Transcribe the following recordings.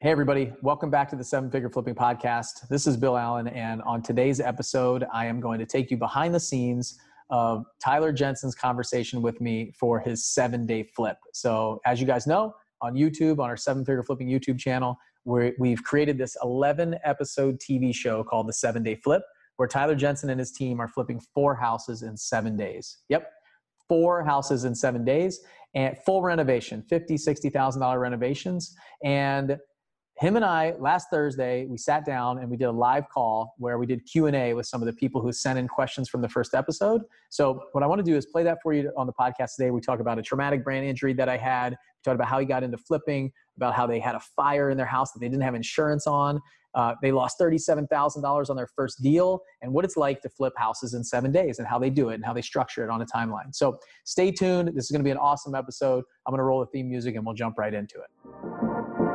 Hey, everybody. Welcome back to the Seven Figure Flipping Podcast. This is Bill Allen. And on today's episode, I am going to take you behind the scenes of Tyler Jensen's conversation with me for his seven day flip. So, as you guys know, on YouTube, on our Seven Figure Flipping YouTube channel, we have created this 11 episode TV show called The Seven Day Flip, where Tyler Jensen and his team are flipping four houses in seven days. Yep, four houses in seven days and full renovation, $50,000, $60,000 renovations. And him and I last Thursday we sat down and we did a live call where we did Q and A with some of the people who sent in questions from the first episode. So what I want to do is play that for you on the podcast today. We talk about a traumatic brain injury that I had. We talked about how he got into flipping, about how they had a fire in their house that they didn't have insurance on. Uh, they lost $37,000 on their first deal and what it's like to flip houses in seven days and how they do it and how they structure it on a timeline. So stay tuned. This is going to be an awesome episode. I'm going to roll the theme music and we'll jump right into it.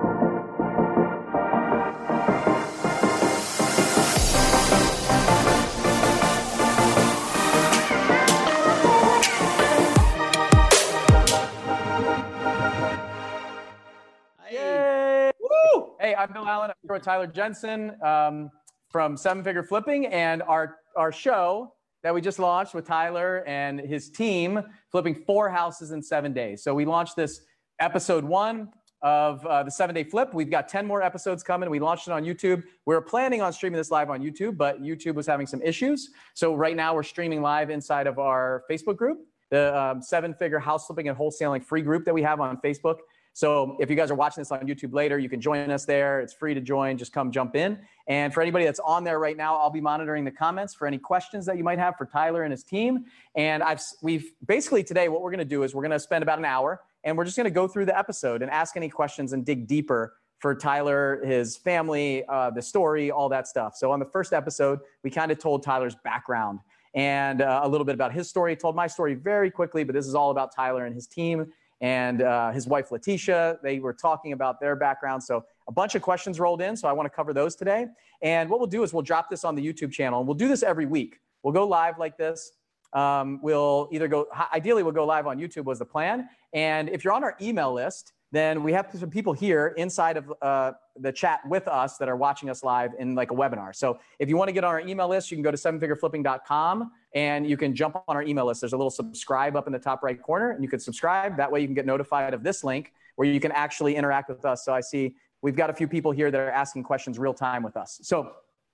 I'm Bill Allen. I'm here with Tyler Jensen um, from Seven Figure Flipping and our, our show that we just launched with Tyler and his team, flipping four houses in seven days. So we launched this episode one of uh, the seven day flip. We've got 10 more episodes coming. We launched it on YouTube. We are planning on streaming this live on YouTube, but YouTube was having some issues. So right now we're streaming live inside of our Facebook group, the um, seven figure house flipping and wholesaling free group that we have on Facebook. So if you guys are watching this on YouTube later, you can join us there. It's free to join. Just come jump in. And for anybody that's on there right now, I'll be monitoring the comments for any questions that you might have for Tyler and his team. And I've we've basically today what we're going to do is we're going to spend about an hour and we're just going to go through the episode and ask any questions and dig deeper for Tyler, his family, uh, the story, all that stuff. So on the first episode, we kind of told Tyler's background and uh, a little bit about his story. Told my story very quickly, but this is all about Tyler and his team and uh, his wife Letitia. They were talking about their background. So a bunch of questions rolled in. So I want to cover those today. And what we'll do is we'll drop this on the YouTube channel. And we'll do this every week. We'll go live like this. Um, we'll either go, ideally, we'll go live on YouTube, was the plan. And if you're on our email list, then we have some people here inside of uh, the chat with us that are watching us live in like a webinar. So if you want to get on our email list, you can go to sevenfigureflipping.com and you can jump on our email list. There's a little subscribe up in the top right corner, and you can subscribe. That way, you can get notified of this link where you can actually interact with us. So I see we've got a few people here that are asking questions real time with us. So,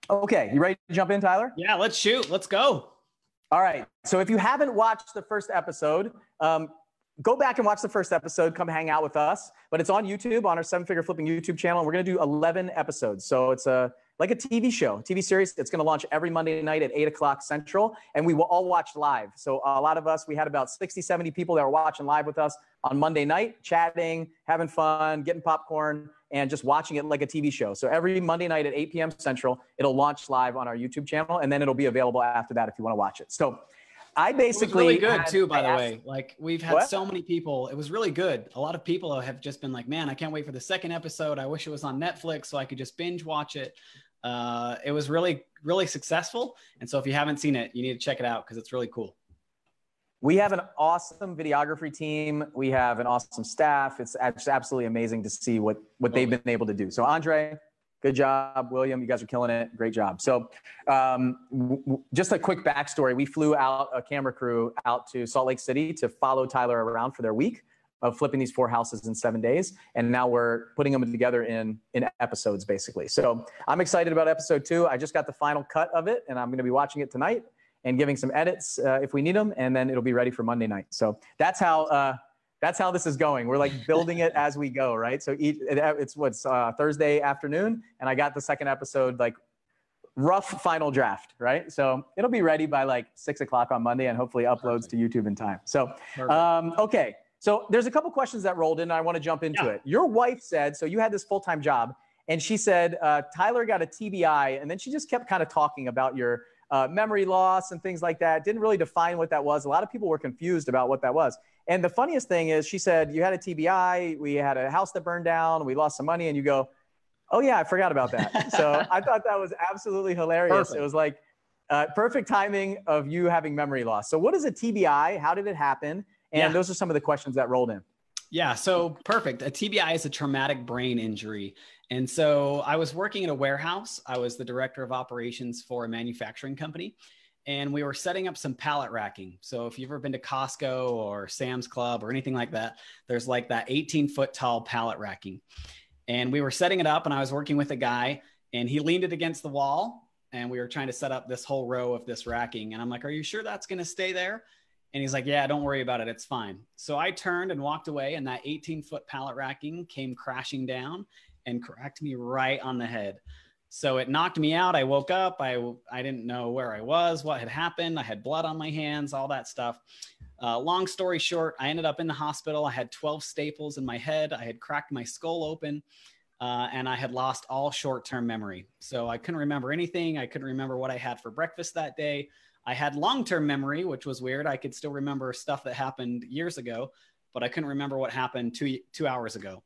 okay, you ready to jump in, Tyler? Yeah, let's shoot. Let's go. All right. So if you haven't watched the first episode, um, go back and watch the first episode. Come hang out with us. But it's on YouTube on our Seven Figure Flipping YouTube channel. We're going to do 11 episodes. So it's a like a TV show, TV series. It's going to launch every Monday night at 8 o'clock Central, and we will all watch live. So, a lot of us, we had about 60, 70 people that were watching live with us on Monday night, chatting, having fun, getting popcorn, and just watching it like a TV show. So, every Monday night at 8 p.m. Central, it'll launch live on our YouTube channel, and then it'll be available after that if you want to watch it. So, I basically really good had, too, by the way. Like we've had what? so many people. It was really good. A lot of people have just been like, "Man, I can't wait for the second episode. I wish it was on Netflix so I could just binge watch it." uh, it was really really successful and so if you haven't seen it you need to check it out because it's really cool we have an awesome videography team we have an awesome staff it's absolutely amazing to see what what they've been able to do so andre good job william you guys are killing it great job so um, w- just a quick backstory we flew out a camera crew out to salt lake city to follow tyler around for their week of flipping these four houses in seven days. And now we're putting them together in, in episodes, basically. So I'm excited about episode two. I just got the final cut of it, and I'm going to be watching it tonight and giving some edits uh, if we need them, and then it'll be ready for Monday night. So that's how. Uh, that's how this is going. We're like building it as we go, right? So each, it's what's uh, Thursday afternoon, and I got the second episode like rough final draft, right? So it'll be ready by like six o'clock on Monday, and hopefully uploads Perfect. to YouTube in time. So um, okay, so there's a couple questions that rolled in. And I want to jump into yeah. it. Your wife said, so you had this full time job, and she said uh, Tyler got a TBI, and then she just kept kind of talking about your uh, memory loss and things like that. Didn't really define what that was. A lot of people were confused about what that was. And the funniest thing is, she said you had a TBI, we had a house that burned down, we lost some money, and you go, "Oh yeah, I forgot about that." so I thought that was absolutely hilarious. Perfect. It was like uh, perfect timing of you having memory loss. So what is a TBI? How did it happen? And yeah. those are some of the questions that rolled in. Yeah, so perfect. A TBI is a traumatic brain injury. And so I was working in a warehouse. I was the director of operations for a manufacturing company. And we were setting up some pallet racking. So if you've ever been to Costco or Sam's Club or anything like that, there's like that 18 foot tall pallet racking. And we were setting it up, and I was working with a guy, and he leaned it against the wall. And we were trying to set up this whole row of this racking. And I'm like, Are you sure that's going to stay there? And he's like, Yeah, don't worry about it. It's fine. So I turned and walked away, and that 18 foot pallet racking came crashing down and cracked me right on the head. So it knocked me out. I woke up. I, I didn't know where I was, what had happened. I had blood on my hands, all that stuff. Uh, long story short, I ended up in the hospital. I had 12 staples in my head. I had cracked my skull open. Uh, and I had lost all short term memory. So I couldn't remember anything. I couldn't remember what I had for breakfast that day. I had long term memory, which was weird. I could still remember stuff that happened years ago, but I couldn't remember what happened two, two hours ago.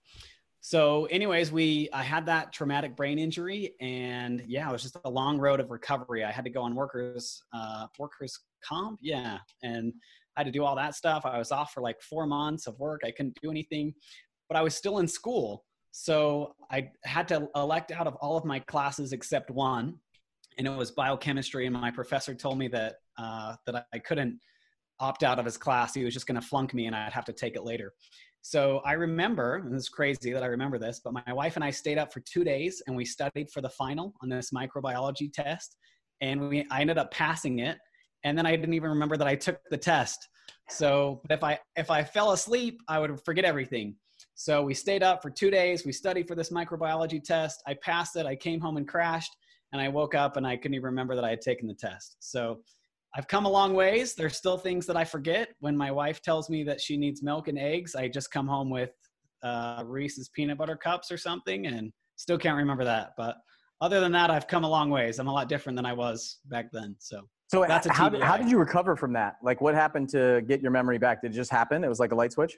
So, anyways, we I had that traumatic brain injury, and yeah, it was just a long road of recovery. I had to go on workers uh, workers comp, yeah, and I had to do all that stuff. I was off for like four months of work. I couldn't do anything, but I was still in school, so I had to elect out of all of my classes except one, and it was biochemistry. And my professor told me that uh, that I couldn't opt out of his class. He was just going to flunk me, and I'd have to take it later. So I remember, and it's crazy that I remember this, but my wife and I stayed up for two days and we studied for the final on this microbiology test. And we, I ended up passing it. And then I didn't even remember that I took the test. So if I, if I fell asleep, I would forget everything. So we stayed up for two days. We studied for this microbiology test. I passed it. I came home and crashed. And I woke up and I couldn't even remember that I had taken the test. So I've come a long ways. There's still things that I forget. When my wife tells me that she needs milk and eggs, I just come home with uh, Reese's peanut butter cups or something and still can't remember that. But other than that, I've come a long ways. I'm a lot different than I was back then. So, so that's how, how did you recover from that? Like, what happened to get your memory back? Did it just happen? It was like a light switch?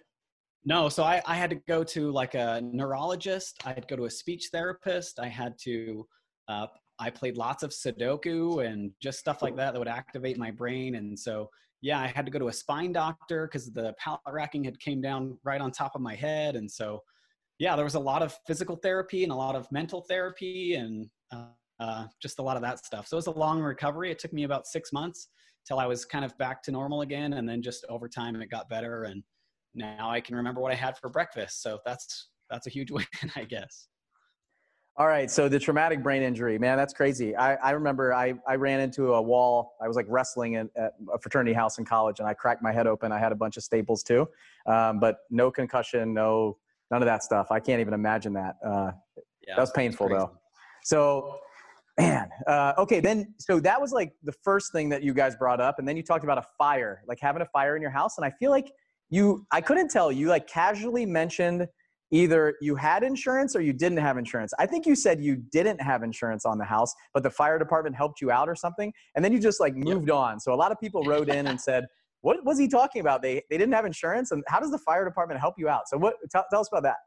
No, so I, I had to go to like a neurologist. I had to go to a speech therapist. I had to uh, I played lots of Sudoku and just stuff like that that would activate my brain. And so, yeah, I had to go to a spine doctor because the pallet racking had came down right on top of my head. And so, yeah, there was a lot of physical therapy and a lot of mental therapy and uh, uh, just a lot of that stuff. So it was a long recovery. It took me about six months till I was kind of back to normal again. And then just over time, it got better. And now I can remember what I had for breakfast. So that's that's a huge win, I guess. All right, so the traumatic brain injury, man, that's crazy. I, I remember I, I ran into a wall. I was like wrestling at, at a fraternity house in college, and I cracked my head open. I had a bunch of staples too, um, but no concussion, no none of that stuff. I can't even imagine that. Uh, yeah, that was painful though. So, man, uh, okay, then so that was like the first thing that you guys brought up, and then you talked about a fire, like having a fire in your house, and I feel like you, I couldn't tell you, like casually mentioned either you had insurance or you didn't have insurance. I think you said you didn't have insurance on the house, but the fire department helped you out or something. And then you just like moved yep. on. So a lot of people wrote in and said, what was he talking about? They, they didn't have insurance. And how does the fire department help you out? So what, t- tell us about that.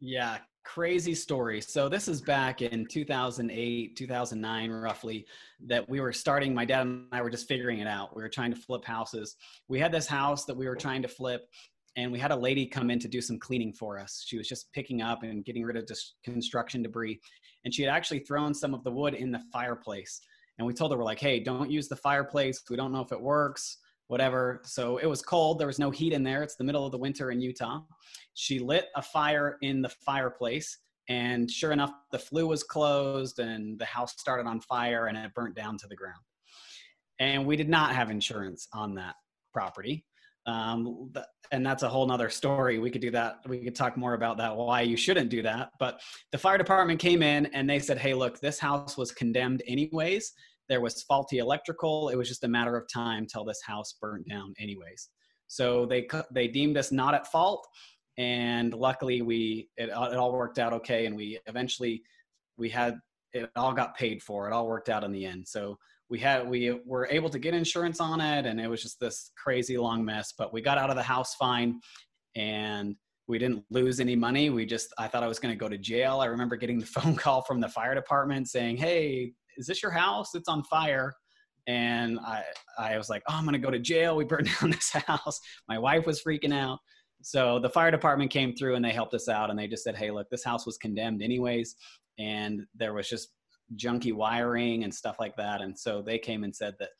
Yeah, crazy story. So this is back in 2008, 2009, roughly, that we were starting. My dad and I were just figuring it out. We were trying to flip houses. We had this house that we were trying to flip, and we had a lady come in to do some cleaning for us. She was just picking up and getting rid of just construction debris. And she had actually thrown some of the wood in the fireplace. And we told her, we're like, hey, don't use the fireplace. We don't know if it works, whatever. So it was cold. There was no heat in there. It's the middle of the winter in Utah. She lit a fire in the fireplace. And sure enough, the flue was closed and the house started on fire and it burnt down to the ground. And we did not have insurance on that property um, and that's a whole nother story. We could do that. We could talk more about that why you shouldn't do that. But the fire department came in and they said hey look this house was condemned anyways. There was faulty electrical. It was just a matter of time till this house burnt down anyways. So they they deemed us not at fault. And luckily we it, it all worked out okay. And we eventually we had it all got paid for. It all worked out in the end. So we had we were able to get insurance on it and it was just this crazy long mess but we got out of the house fine and we didn't lose any money. We just i thought i was going to go to jail. I remember getting the phone call from the fire department saying hey is this your house? It's on fire. And i i was like oh i'm going to go to jail. We burned down this house. My wife was freaking out. So the fire department came through and they helped us out and they just said, hey, look, this house was condemned anyways. And there was just junky wiring and stuff like that. And so they came and said that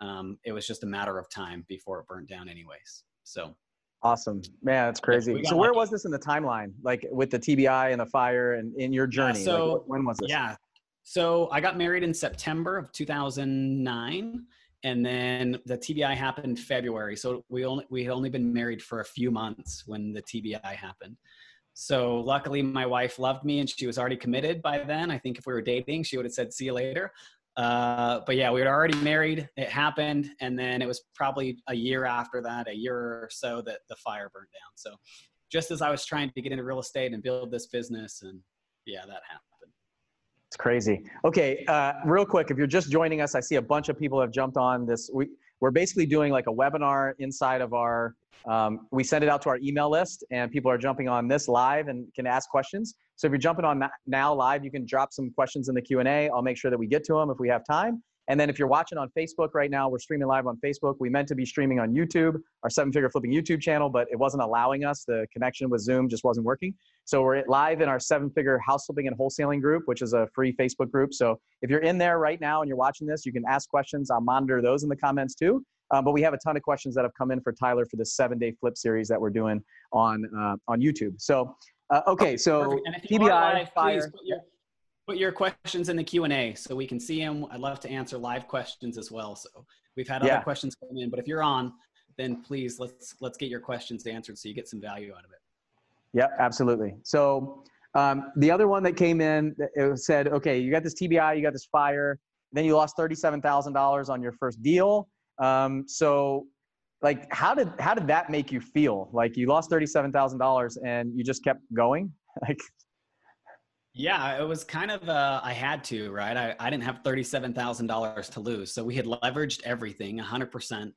um, it was just a matter of time before it burnt down anyways. So awesome, man, that's crazy. Yeah, so where lucky. was this in the timeline, like with the TBI and the fire and in your journey? Yeah, so like, when was this? Yeah, so I got married in September of 2009 and then the TBI happened February. So we only we had only been married for a few months when the TBI happened. So luckily, my wife loved me and she was already committed by then. I think if we were dating, she would have said, "See you later." Uh, but yeah, we were already married. It happened, and then it was probably a year after that, a year or so, that the fire burned down. So just as I was trying to get into real estate and build this business, and yeah, that happened. It's crazy. Okay, uh, real quick, if you're just joining us, I see a bunch of people have jumped on this. We, we're basically doing like a webinar inside of our, um, we send it out to our email list and people are jumping on this live and can ask questions. So if you're jumping on now live, you can drop some questions in the Q&A. I'll make sure that we get to them if we have time. And then if you're watching on Facebook right now, we're streaming live on Facebook. We meant to be streaming on YouTube, our seven figure flipping YouTube channel, but it wasn't allowing us. The connection with Zoom just wasn't working. So we're live in our seven figure house flipping and wholesaling group, which is a free Facebook group. So if you're in there right now and you're watching this, you can ask questions. I'll monitor those in the comments too. Um, but we have a ton of questions that have come in for Tyler for the seven day flip series that we're doing on uh, on YouTube. So uh, okay, so TBI live, fire. Put your, put your, questions in the Q and A so we can see them. I'd love to answer live questions as well. So we've had other questions come in, but if you're on, then please let's let's get your questions answered so you get some value out of it. Yeah, absolutely. So um, the other one that came in, it said, okay, you got this TBI, you got this fire, then you lost $37,000 on your first deal. Um, so like, how did, how did that make you feel? Like you lost $37,000 and you just kept going? like, yeah, it was kind of, uh, I had to, right? I, I didn't have $37,000 to lose. So we had leveraged everything 100%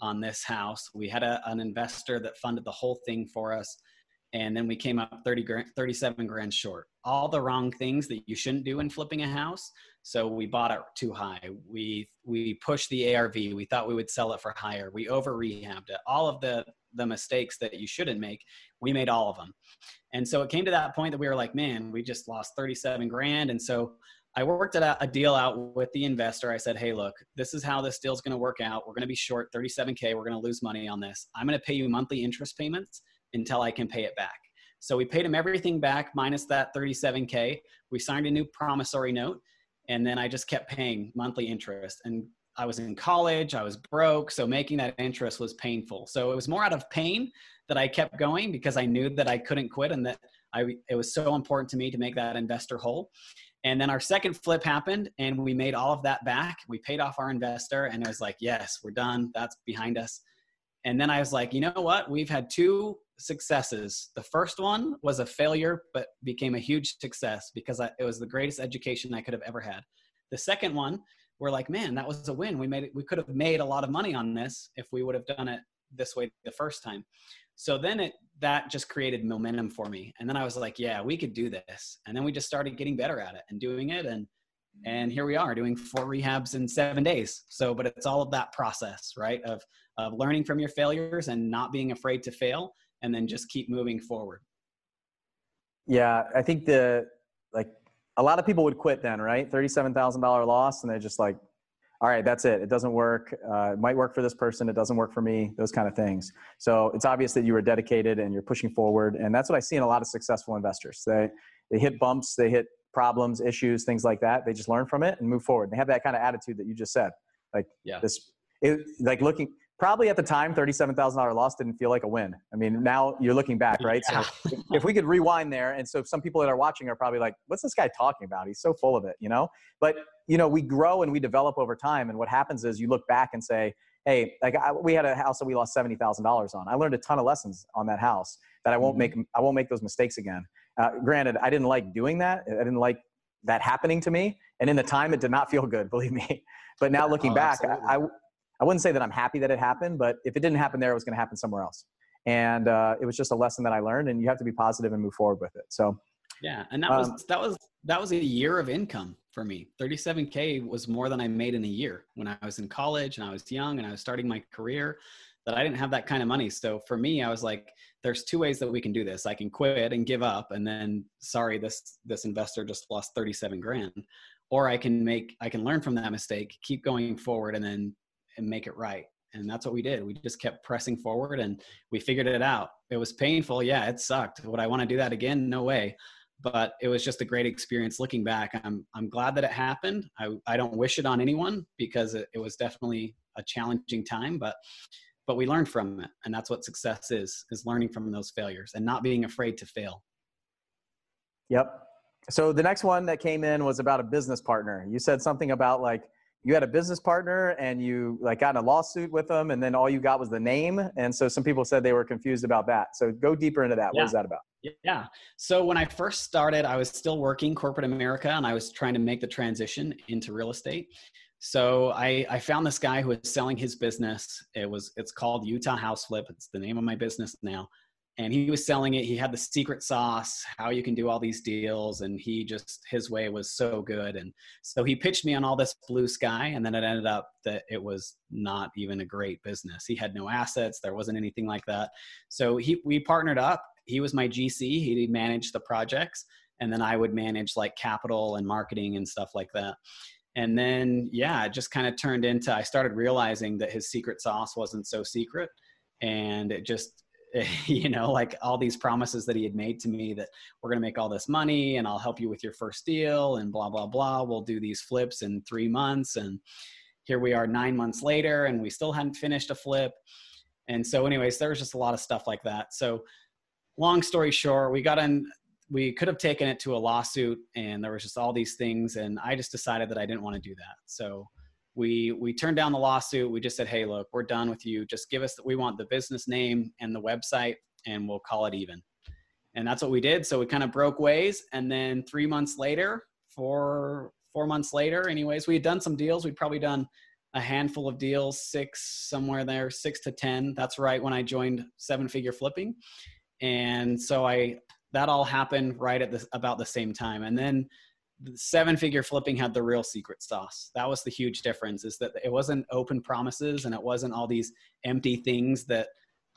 on this house. We had a, an investor that funded the whole thing for us and then we came up 30 grand, 37 grand short. All the wrong things that you shouldn't do in flipping a house. So we bought it too high. We we pushed the ARV. We thought we would sell it for higher. We over rehabbed it. All of the the mistakes that you shouldn't make, we made all of them. And so it came to that point that we were like, man, we just lost 37 grand. And so I worked a, a deal out with the investor. I said, hey, look, this is how this deal's going to work out. We're going to be short 37K. We're going to lose money on this. I'm going to pay you monthly interest payments until I can pay it back. So we paid him everything back minus that 37K. We signed a new promissory note, and then I just kept paying monthly interest. And I was in college, I was broke, so making that interest was painful. So it was more out of pain that I kept going because I knew that I couldn't quit and that I, it was so important to me to make that investor whole. And then our second flip happened and we made all of that back. We paid off our investor and it was like, yes, we're done. That's behind us. And then I was like, you know what? We've had two successes. The first one was a failure, but became a huge success because I, it was the greatest education I could have ever had. The second one, we're like, man, that was a win. We made it. We could have made a lot of money on this if we would have done it this way the first time. So then it that just created momentum for me, and then I was like, yeah, we could do this. And then we just started getting better at it and doing it, and and here we are doing four rehabs in seven days. So, but it's all of that process, right? Of of learning from your failures and not being afraid to fail and then just keep moving forward. Yeah, I think the like a lot of people would quit then, right? Thirty-seven thousand dollar loss, and they're just like, "All right, that's it. It doesn't work. Uh, it might work for this person. It doesn't work for me." Those kind of things. So it's obvious that you were dedicated and you're pushing forward, and that's what I see in a lot of successful investors. They they hit bumps, they hit problems, issues, things like that. They just learn from it and move forward. They have that kind of attitude that you just said. Like yeah. this, it, like looking probably at the time, $37,000 loss didn't feel like a win. I mean, now you're looking back, right? Yeah. So if we could rewind there, and so some people that are watching are probably like, what's this guy talking about? He's so full of it, you know? But, you know, we grow and we develop over time. And what happens is you look back and say, hey, like I, we had a house that we lost $70,000 on. I learned a ton of lessons on that house that I won't mm-hmm. make, I won't make those mistakes again. Uh, granted, I didn't like doing that. I didn't like that happening to me. And in the time, it did not feel good, believe me. But now looking oh, back, I, I wouldn't say that I'm happy that it happened, but if it didn't happen there, it was going to happen somewhere else. And uh, it was just a lesson that I learned, and you have to be positive and move forward with it. So, yeah, and that was um, that was that was a year of income for me. 37k was more than I made in a year when I was in college and I was young and I was starting my career. That I didn't have that kind of money. So for me, I was like, there's two ways that we can do this. I can quit and give up and then sorry, this this investor just lost 37 grand. Or I can make I can learn from that mistake, keep going forward and then and make it right. And that's what we did. We just kept pressing forward and we figured it out. It was painful. Yeah, it sucked. Would I want to do that again? No way but it was just a great experience looking back i'm i'm glad that it happened i, I don't wish it on anyone because it, it was definitely a challenging time but but we learned from it. And that's what success is is learning from those failures and not being afraid to fail. Yep. So the next one that came in was about a business partner. You said something about like you had a business partner and you like got in a lawsuit with them and then all you got was the name. And so some people said they were confused about that. So go deeper into that. Yeah. what was that about? Yeah. So when i first started i was still working corporate america and i was trying to make the transition into real estate so I, I found this guy who was selling his business. It was it's called utah house flip. It's the name of my business now. And he was selling it. He had the secret sauce how you can do all these deals. And he just his way was so good. And so he pitched me on all this blue sky. And then it ended up that it was not even a great business. He had no assets. There wasn't anything like that. So he we partnered up. He was my gc he managed the projects. And then i would manage like capital and marketing and stuff like that and then yeah it just kind of turned into i started realizing that his secret sauce wasn't so secret and it just you know, like all these promises that he had made to me that we're going to make all this money and I'll help you with your first deal and blah, blah, blah. We'll do these flips in three months. And here we are nine months later and we still hadn't finished a flip. And so, anyways, there was just a lot of stuff like that. So, long story short, we got in, we could have taken it to a lawsuit and there was just all these things. And I just decided that I didn't want to do that. So, we we turned down the lawsuit. We just said hey look we're done with you. Just give us that we want the business name and the website and we'll call it even. And that's what we did. So we kind of broke ways and then three months later four four months later anyways we had done some deals. We'd probably done a handful of deals six somewhere there six to ten. That's right when i joined seven figure flipping. And so i that all happened right at the about the same time. And then seven figure flipping had the real secret sauce. That was the huge difference is that it wasn't open promises and it wasn't all these empty things that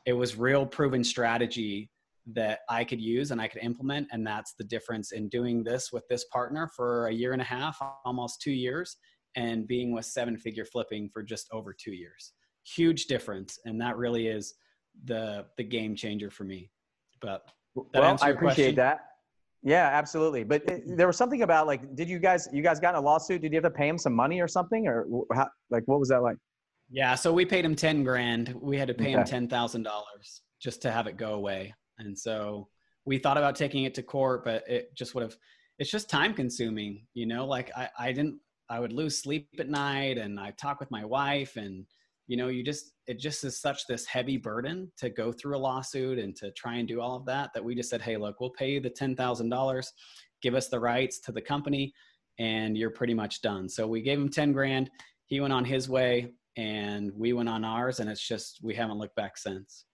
it was real proven strategy that i could use and i could implement. And that's the difference in doing this with this partner for a year and a half almost two years and being with seven figure flipping for just over two years. Huge difference. And that really is the the game changer for me. But well, i appreciate question? that yeah, absolutely. But it, there was something about like, did you guys, you guys got in a lawsuit? Did you have to pay him some money or something, or how, like, what was that like? Yeah, so we paid him ten grand. We had to pay okay. him ten thousand dollars just to have it go away, and so we thought about taking it to court, but it just would have. It's just time consuming, you know. Like I, I didn't. I would lose sleep at night, and I talk with my wife, and you know you just it just is such this heavy burden to go through a lawsuit and to try and do all of that that we just said hey look we'll pay you the $10000 give us the rights to the company and you're pretty much done. So we gave him 10 grand. He went on his way and we went on ours and it's just we haven't looked back since.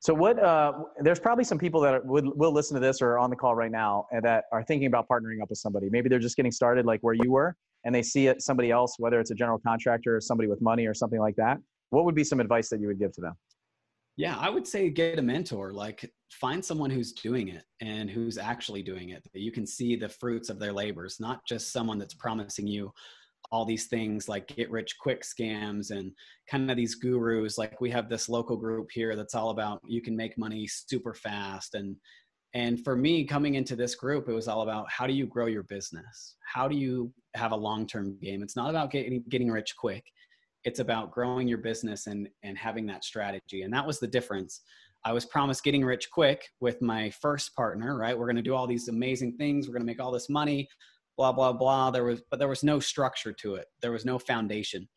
So what uh, there's probably some people that would will listen to this or are on the call right now and that are thinking about partnering up with somebody. Maybe they're just getting started like where you were and they see it somebody else, whether it's a general contractor or somebody with money or something like that, what would be some advice that you would give to them? Yeah, I would say get a mentor. Like find someone who's doing it and who's actually doing it. You can see the fruits of their labors, not just someone that's promising you all these things like get rich quick scams and kind of these gurus. Like we have this local group here that's all about you can make money super fast and and for me, coming into this group, it was all about how do you grow your business? How do you have a long term game? It's not about getting, getting rich quick. It's about growing your business and, and having that strategy. And that was the difference. I was promised getting rich quick with my first partner, right? We're going to do all these amazing things. We're going to make all this money blah blah blah there was but there was no structure to it there was no foundation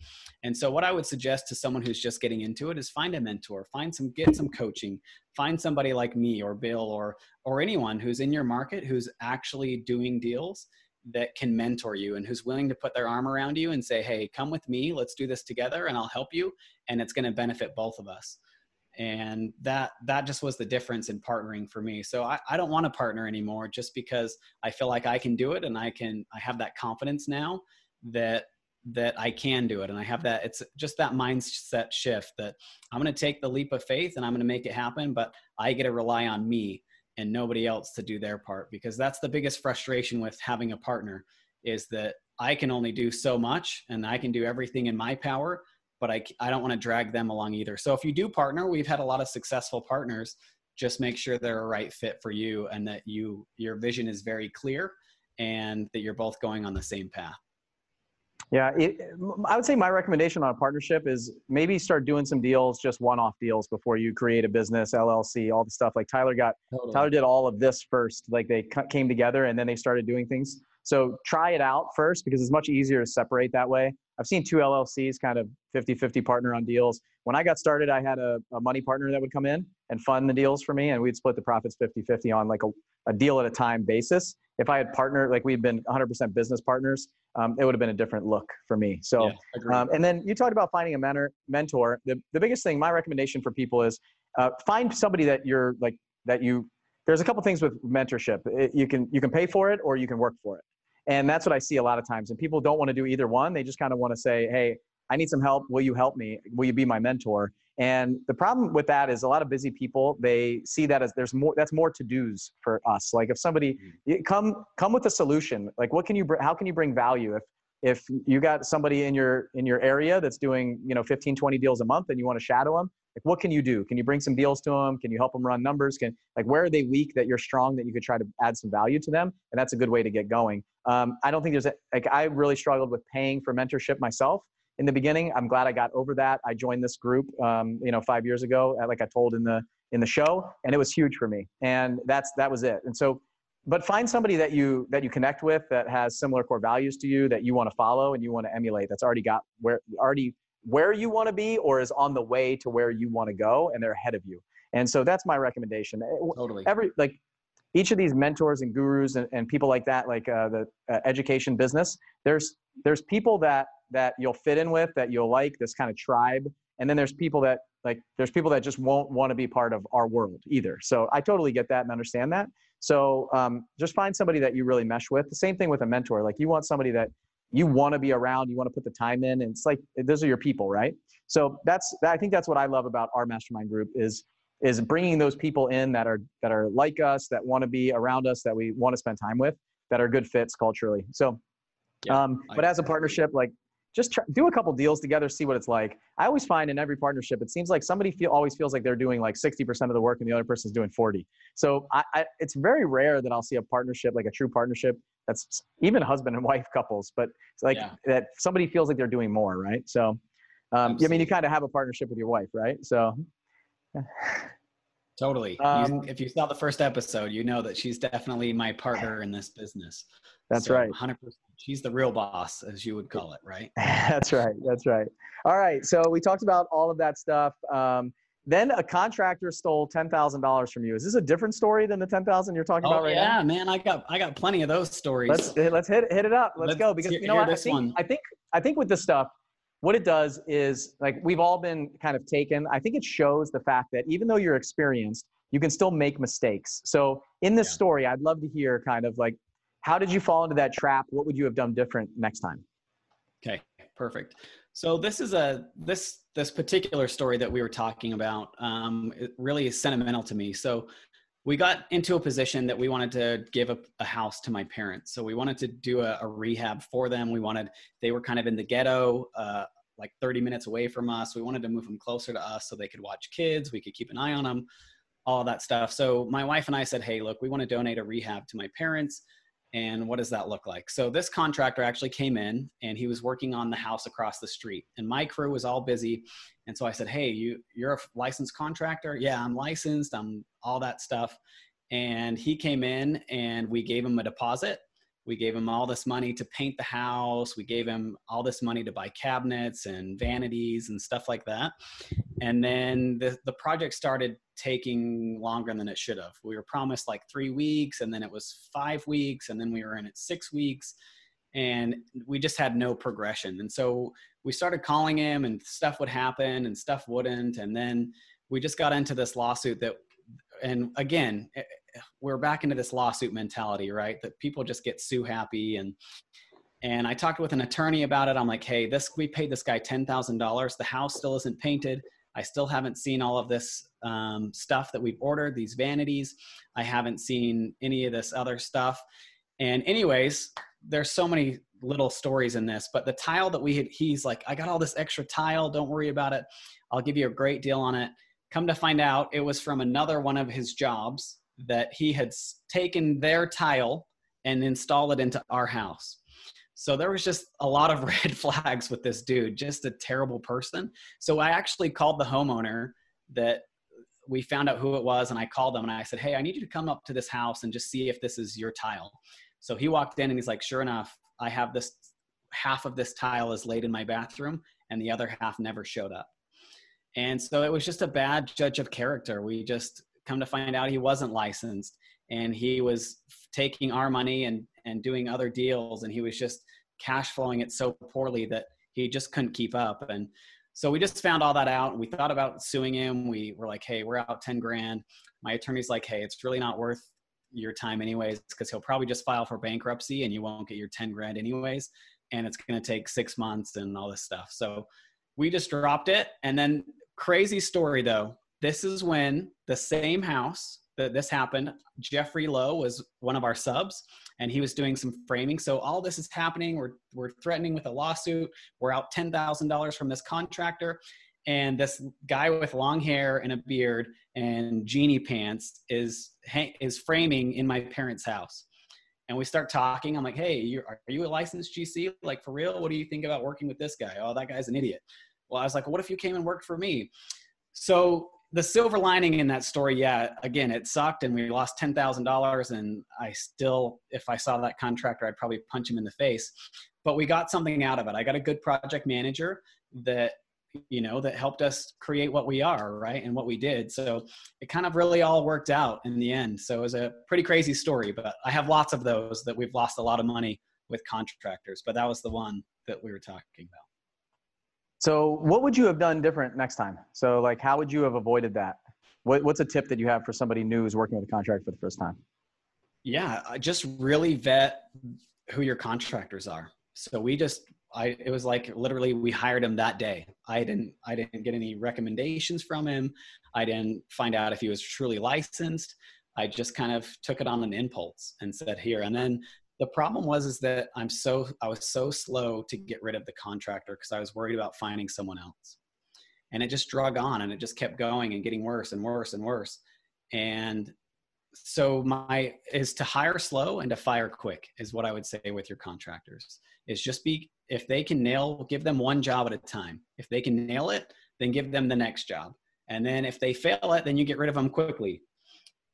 and so what i would suggest to someone who's just getting into it is find a mentor find some get some coaching find somebody like me or bill or or anyone who's in your market who's actually doing deals that can mentor you and who's willing to put their arm around you and say hey come with me let's do this together and i'll help you and it's going to benefit both of us and that that just was the difference in partnering for me so I, I don't want to partner anymore just because i feel like i can do it and i can i have that confidence now that that I can do it. And I have that, it's just that mindset shift that I'm going to take the leap of faith and I'm going to make it happen, but I get to rely on me and nobody else to do their part because that's the biggest frustration with having a partner is that I can only do so much and I can do everything in my power, but I, I don't want to drag them along either. So if you do partner, we've had a lot of successful partners. Just make sure they're a right fit for you and that you your vision is very clear and that you're both going on the same path. Yeah, it, I would say my recommendation on a partnership is maybe start doing some deals, just one-off deals before you create a business, LLC, all the stuff. Like Tyler got, totally. Tyler did all of this first. Like they came together and then they started doing things. So try it out first because it's much easier to separate that way. I've seen two LLCs kind of 50 50 partner on deals. When I got started, I had a, a, money partner that would come in and fund the deals for me, and we'd split the profits 50 50 on like a, a deal at a time basis. If I had partnered, like we'd been 100% business partners, um, it would have been a different look for me. So, yeah, um, and then you talked about finding a mentor. mentor. The, the biggest thing, my recommendation for people is uh, find somebody that you're like, that you, there's a couple things with mentorship. It, you can, you can pay for it or you can work for it. And that's what I see a lot of times. And people don't want to do either one. They just kind of want to say, hey, I need some help. Will you help me? Will you be my mentor? And the problem with that is a lot of busy people, they see that as there's more, that's more to do's for us. Like if somebody mm-hmm. come, come with a solution, like what can you, how can you bring value? If, if you got somebody in your, in your area that's doing, you know, 15, 20 deals a month and you want to shadow them, like what can you do can you bring some deals to them can you help them run numbers can like where are they weak that you're strong that you could try to add some value to them and that's a good way to get going um, i don't think there's a, like i really struggled with paying for mentorship myself in the beginning i'm glad i got over that i joined this group um, you know five years ago uh, like i told in the in the show and it was huge for me and that's that was it and so but find somebody that you that you connect with that has similar core values to you that you want to follow and you want to emulate that's already got where already where you want to be or is on the way to where you want to go and they're ahead of you. And so that's my recommendation. Totally. Every like each of these mentors and gurus and, and people like that, like uh, the uh, education business, there's there's people that that you'll fit in with that you'll like this kind of tribe, and then there's people that like there's people that just won't want to be part of our world either. So I totally get that and understand that. So um, just find somebody that you really mesh with. The same thing with a mentor. Like you want somebody that you want to be around you want to put the time in and it's like those are your people right so that's i think that's what i love about our mastermind group is is bringing those people in that are that are like us that want to be around us that we want to spend time with that are good fits culturally so yeah, um, but as a partnership like just try, do a couple deals together see what it's like i always find in every partnership it seems like somebody feel always feels like they're doing like 60% of the work and the other person's doing 40 so I, I, it's very rare that i'll see a partnership like a true partnership that's even husband and wife couples, but it's like yeah. that somebody feels like they're doing more, right? So, um, I mean, you kind of have a partnership with your wife, right? So, totally. Um, you, if you saw the first episode, you know that she's definitely my partner in this business. That's so right. 100%. She's the real boss, as you would call it, right? that's right. That's right. All right. So we talked about all of that stuff. Um, then a contractor stole ten thousand dollars from you. Is this a different story than the ten thousand you're talking oh, about right yeah, now? Yeah, man, I got I got plenty of those stories. Let's let's hit hit it up. Let's, let's go because you know what I think one. I think I think with this stuff, what it does is like we've all been kind of taken. I think it shows the fact that even though you're experienced, you can still make mistakes. So in this yeah. story, I'd love to hear kind of like how did you fall into that trap? What would you have done different next time? Okay, perfect. So this is a this this particular story that we were talking about um, it really is sentimental to me. So we got into a position that we wanted to give a, a house to my parents. So we wanted to do a, a, rehab for them. We wanted they were kind of in the ghetto, uh, like 30 minutes away from us. We wanted to move them closer to us so they could watch kids. We could keep an eye on them, all that stuff. So my wife and I said, "Hey, look, we want to donate a rehab to my parents." And what does that look like? So this contractor actually came in and he was working on the house across the street and my crew was all busy. And so I said, Hey, you, you're a licensed contractor? Yeah, I'm licensed. I'm all that stuff. And he came in and we gave him a deposit we gave him all this money to paint the house we gave him all this money to buy cabinets and vanities and stuff like that and then the, the project started taking longer than it should have we were promised like three weeks and then it was five weeks and then we were in it six weeks and we just had no progression and so we started calling him and stuff would happen and stuff wouldn't and then we just got into this lawsuit that and again eh, eh, we're back into this lawsuit mentality, right? That people just get sue happy and And I talked with an attorney about it. I'm like, hey, this we paid this guy ten thousand dollars. The house still isn't painted. I still haven't seen all of this um, stuff that we've ordered, these vanities. I haven't seen any of this other stuff. And anyways, there's so many little stories in this, but the tile that we had, he's like, I got all this extra tile. Don't worry about it. I'll give you a great deal on it. Come to find out, it was from another one of his jobs that he had taken their tile and installed it into our house. So there was just a lot of red flags with this dude, just a terrible person. So I actually called the homeowner that we found out who it was and I called them and I said, Hey, I need you to come up to this house and just see if this is your tile. So he walked in and he's like, Sure enough, I have this half of this tile is laid in my bathroom and the other half never showed up. And so it was just a bad judge of character. We just come to find out he wasn't licensed and he was taking our money and and doing other deals and he was just cash flowing it so poorly that he just couldn't keep up and so we just found all that out. And we thought about suing him. We were like hey we're out 10 grand. My attorney's like hey it's really not worth your time anyways because he'll probably just file for bankruptcy and you won't get your 10 grand anyways. And it's going to take six months and all this stuff. So we just dropped it. And then crazy story though. This is when the same house that this happened jeffrey lowe was one of our subs and he was doing some framing so all this is happening we're, we're threatening with a lawsuit we're out $10000 from this contractor and this guy with long hair and a beard and genie pants is is framing in my parents' house. And we start talking. I'm like, "Hey, you are you a licensed GC? Like for real? What do you think about working with this guy? Oh, that guy's an idiot." Well, I was like, "What if you came and worked for me?" So the silver lining in that story, yeah, again, it sucked and we lost ten thousand dollars. And I still, if I saw that contractor, I'd probably punch him in the face. But we got something out of it. I got a good project manager that you know that helped us create what we are right and what we did so it kind of really all worked out in the end so it was a pretty crazy story but i have lots of those that we've lost a lot of money with contractors but that was the one that we were talking about so what would you have done different next time so like how would you have avoided that what, what's a tip that you have for somebody new who's working with a contract for the first time yeah just really vet who your contractors are so we just I it was like literally we hired him that day. I didn't I didn't get any recommendations from him. I didn't find out if he was truly licensed. I just kind of took it on an impulse and said here. And then the problem was is that I'm so I was so slow to get rid of the contractor because I was worried about finding someone else. And it just drug on and it just kept going and getting worse and worse and worse. And so my is to hire slow and to fire quick is what I would say with your contractors. Is just be if they can nail, give them one job at a time. If they can nail it, then give them the next job. And then if they fail it, then you get rid of them quickly.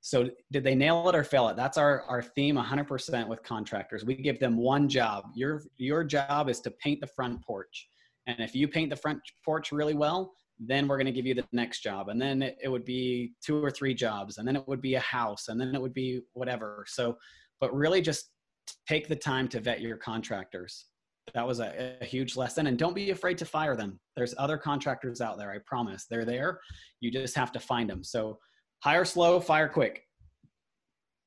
So did they nail it or fail it? That's our, our theme 100% with contractors. We give them one job. Your, your job is to paint the front porch. And if you paint the front porch really well, then we're going to give you the next job. And then it, would be two or three jobs. And then it would be a house. And then it would be whatever. So, but really just take the time to vet your contractors that was a, a, huge lesson and don't be afraid to fire them there's other contractors out there i promise they're there you just have to find them so hire slow fire quick.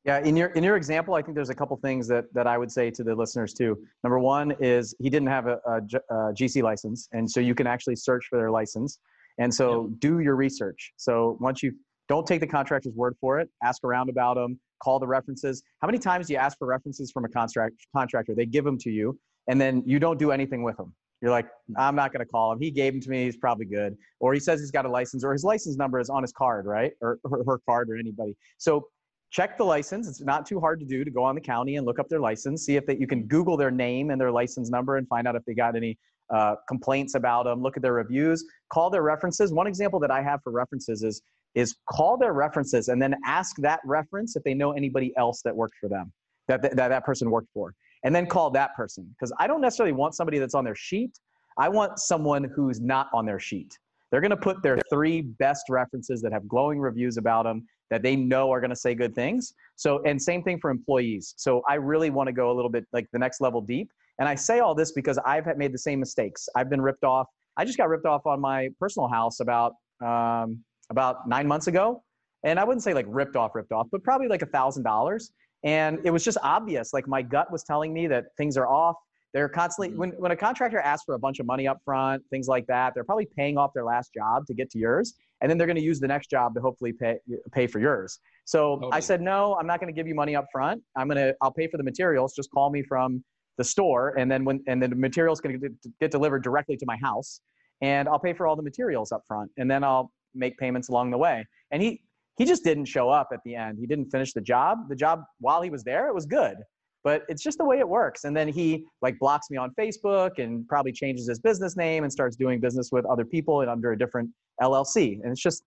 Yeah in your in your example i think there's a couple things that that i would say to the listeners too. Number one is he didn't have a, a, a gc license and so you can actually search for their license. And so yeah. do your research. So once you don't take the contractor's word for it. Ask around about them call the references. How many times do you ask for references from a contract contractor? They give them to you and then you don't do anything with them. You're like, I'm not going to call him. He gave him to me. He's probably good. Or he says he's got a license, or his license number is on his card, right? Or her, her card, or anybody. So check the license. It's not too hard to do to go on the county and look up their license. See if they, you can Google their name and their license number and find out if they got any uh, complaints about them. Look at their reviews. Call their references. One example that I have for references is is call their references and then ask that reference if they know anybody else that worked for them that that, that person worked for and then call that person because I don't necessarily want somebody that's on their sheet. I want someone who's not on their sheet. They're going to put their three best references that have glowing reviews about them that they know are going to say good things. So, and same thing for employees. So, I really want to go a little bit like the next level deep. And I say all this because I've made the same mistakes. I've been ripped off. I just got ripped off on my personal house about um, about nine months ago, and I wouldn't say like ripped off, ripped off, but probably like a thousand dollars. And it was just obvious. Like my gut was telling me that things are off. they're constantly mm-hmm. when, when a contractor asks for a bunch of money up front things like that they're probably paying off their last job to get to yours and then they're going to use the next job to hopefully pay pay for yours so totally. i said no i'm not going to give you money up front i'm going to i'll pay for the materials just call me from the store and then when and then the materials going to get delivered directly to my house and i'll pay for all the materials up front and then i'll make payments along the way and he he just didn't show up at the end. He didn't finish the job. The job while he was there it was good but it's just the way it works. And then he like blocks me on facebook and probably changes his business name and starts doing business with other people and under a different llc and it's just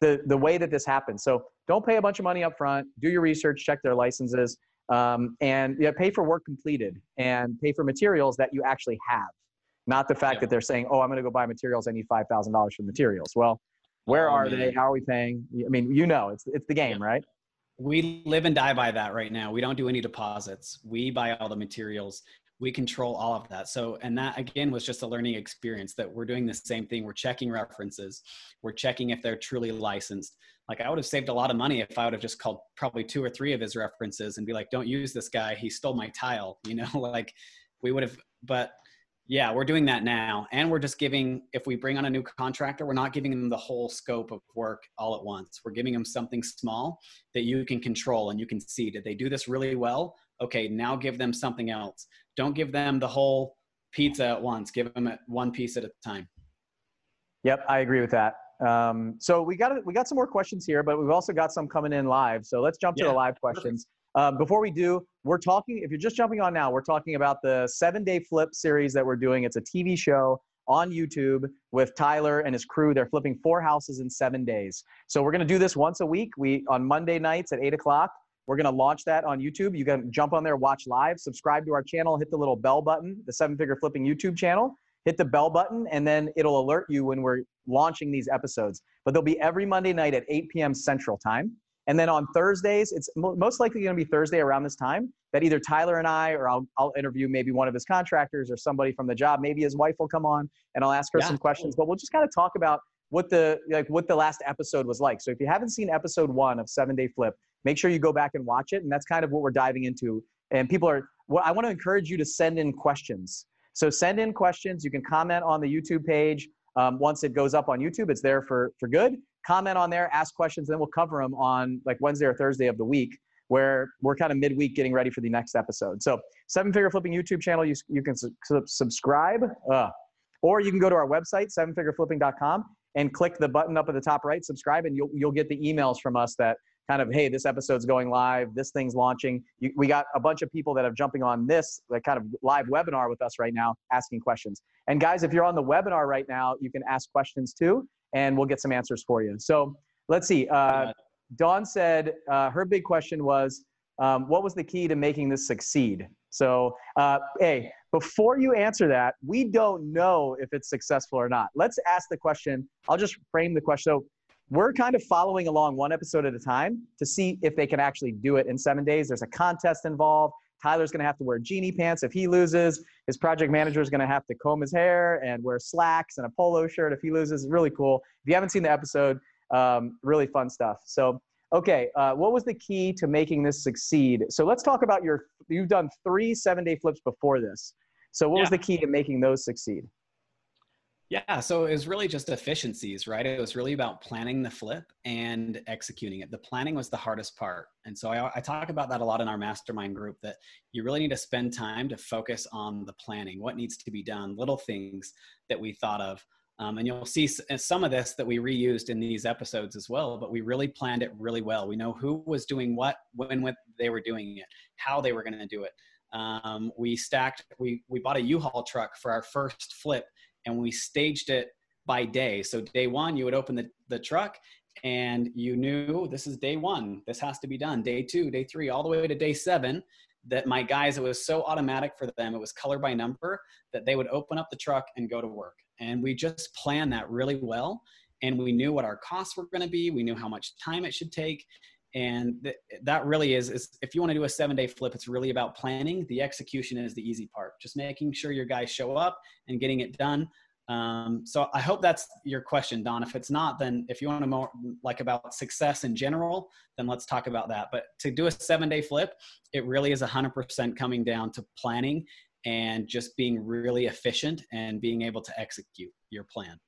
the the way that this happens. So don't pay a bunch of money up front. Do your research check their licenses um, and yeah, pay for work completed and pay for materials that you actually have. Not the fact yeah. that they're saying oh i'm going to go buy materials. I need $5000 for materials. Well where oh, are man. they how are we paying i mean you know it's it's the game right we live and die by that right now. We don't do any deposits. We buy all the materials. We control all of that. So, and that again was just a learning experience that we're doing the same thing. We're checking references. We're checking if they're truly licensed. Like I would have saved a lot of money if I would have just called probably two or three of his references and be like, don't use this guy. He stole my tile. You know, like we would have, but yeah, we're doing that now. And we're just giving, if we bring on a new contractor, we're not giving them the whole scope of work all at once. We're giving them something small that you can control and you can see. Did they do this really well? Okay, now give them something else. Don't give them the whole pizza at once. Give them one piece at a time. Yep, I agree with that. Um, so we got we got some more questions here, but we've also got some coming in live. So let's jump to the live questions. Um, before we do, we're talking, if you're just jumping on now, we're talking about the seven day flip series that we're doing. It's a TV show on YouTube with Tyler and his crew. They're flipping four houses in seven days. So we're going to do this once a week. We on Monday nights at eight o'clock. We're going to launch that on YouTube. You can jump on there, watch live, subscribe to our channel, hit the little bell button, the Seven Figure Flipping YouTube channel. Hit the bell button, and then it'll alert you when we're launching these episodes. But they'll be every Monday night at 8 p.m. Central Time. And then on Thursdays, it's most likely going to be Thursday around this time that either Tyler and I, or I'll, I'll interview maybe one of his contractors or somebody from the job. Maybe his wife will come on and I'll ask her yeah. some questions. But we'll just kind of talk about what the like what the last episode was like. So if you haven't seen episode one of Seven Day Flip, make sure you go back and watch it. And that's kind of what we're diving into. And people are. Well, I want to encourage you to send in questions. So send in questions. You can comment on the YouTube page. Um, once it goes up on YouTube, it's there for for good comment on there, ask questions, and then we'll cover them on like Wednesday or Thursday of the week where we're kind of midweek getting ready for the next episode. So seven figure flipping YouTube channel, you, you can su- subscribe uh, or you can go to our website, sevenfigureflipping.com and click the button up at the top right, subscribe, and you'll, you'll get the emails from us that kind of, hey, this episode's going live, this thing's launching. You, we got a bunch of people that are jumping on this like kind of live webinar with us right now, asking questions. And guys, if you're on the webinar right now, you can ask questions too and we'll get some answers for you. So let's see. Uh, Dawn said uh, her big question was, um, what was the key to making this succeed? So, uh, hey, before you answer that, we don't know if it's successful or not. Let's ask the question. I'll just frame the question. So, we're kind of following along one episode at a time to see if they can actually do it in seven days. There's a contest involved. Tyler's going to have to wear genie pants if he loses. His project manager is going to have to comb his hair and wear slacks and a polo shirt if he loses. It's really cool. If you haven't seen the episode, um, really fun stuff. So, okay, uh, what was the key to making this succeed? So let's talk about your. You've done three seven-day flips before this. So what yeah. was the key to making those succeed? Yeah, so it was really just efficiencies, right? It was really about planning the flip and executing it. The planning was the hardest part. And so I, I, talk about that a lot in our mastermind group that you really need to spend time to focus on the planning, what needs to be done, little things that we thought of. Um, and you'll see some of this that we reused in these episodes as well, but we really planned it really well. We know who was doing what, when, when they were doing it, how they were going to do it. Um, we stacked, we, we bought a U-Haul truck for our first flip and we staged it by day. So day one, you would open the, the truck and you knew this is day one. This has to be done. Day two, day three, all the way to day seven. That my guys, it was so automatic for them. It was color by number that they would open up the truck and go to work. And we just planned that really well. And we knew what our costs were going to be. We knew how much time it should take. And th- that really is, is if you want to do a seven day flip, it's really about planning. The execution is the easy part, just making sure your guys show up and getting it done. Um, so I hope that's your question, Dawn. If it's not, then if you want to more like about success in general, then let's talk about that. But to do a seven day flip, it really is 100% coming down to planning and just being really efficient and being able to execute your plan.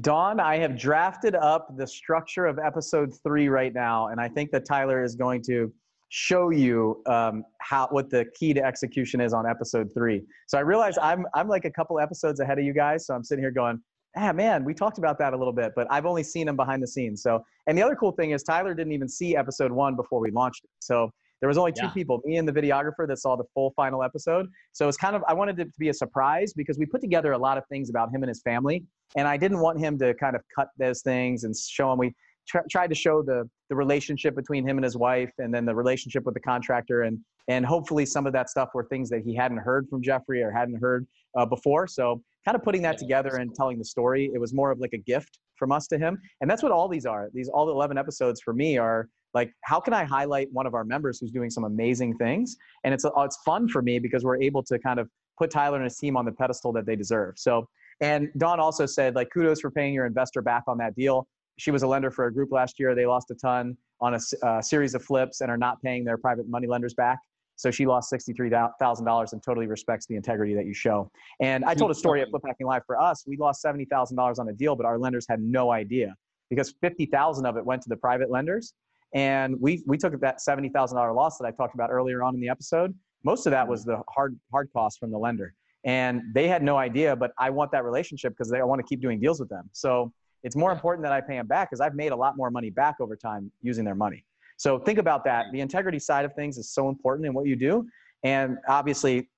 Dawn, I have drafted up the structure of episode three right now, and I think that Tyler is going to show you um, how what the key to execution is on episode three. So I realize I'm I'm like a couple episodes ahead of you guys, so I'm sitting here going, ah, man, we talked about that a little bit, but I've only seen him behind the scenes. So, and the other cool thing is Tyler didn't even see episode one before we launched it. So there was only two yeah. people, me and the videographer, that saw the full final episode. So it's kind of I wanted it to be a surprise because we put together a lot of things about him and his family, and I didn't want him to kind of cut those things and show him. We tr- tried to show the the relationship between him and his wife, and then the relationship with the contractor, and and hopefully some of that stuff were things that he hadn't heard from Jeffrey or hadn't heard uh, before. So kind of putting that together and telling the story, it was more of like a gift from us to him, and that's what all these are. These all the eleven episodes for me are like how can i highlight one of our members who's doing some amazing things? And it's it's fun for me because we're able to kind of put tyler and his team on the pedestal that they deserve. So and dawn also said like kudos for paying your investor back on that deal. She was a lender for a group last year. They lost a ton on a uh, series of flips and are not paying their private money lenders back. So she lost $63,000 and totally respects the integrity that you show. And I told a story at Flip Hacking Live for us. We lost $70,000 on a deal, but our lenders had no idea because 50,000 of it went to the private lenders and we we took that seventy thousand dollar loss that I talked about earlier on in the episode. Most of that was mm-hmm. the hard hard cost from the lender, and they had no idea. But I want that relationship because I want to keep doing deals with them. So it's more important that I pay them back because I've made a lot more money back over time using their money. So think about that. The integrity side of things is so important in what you do, and obviously.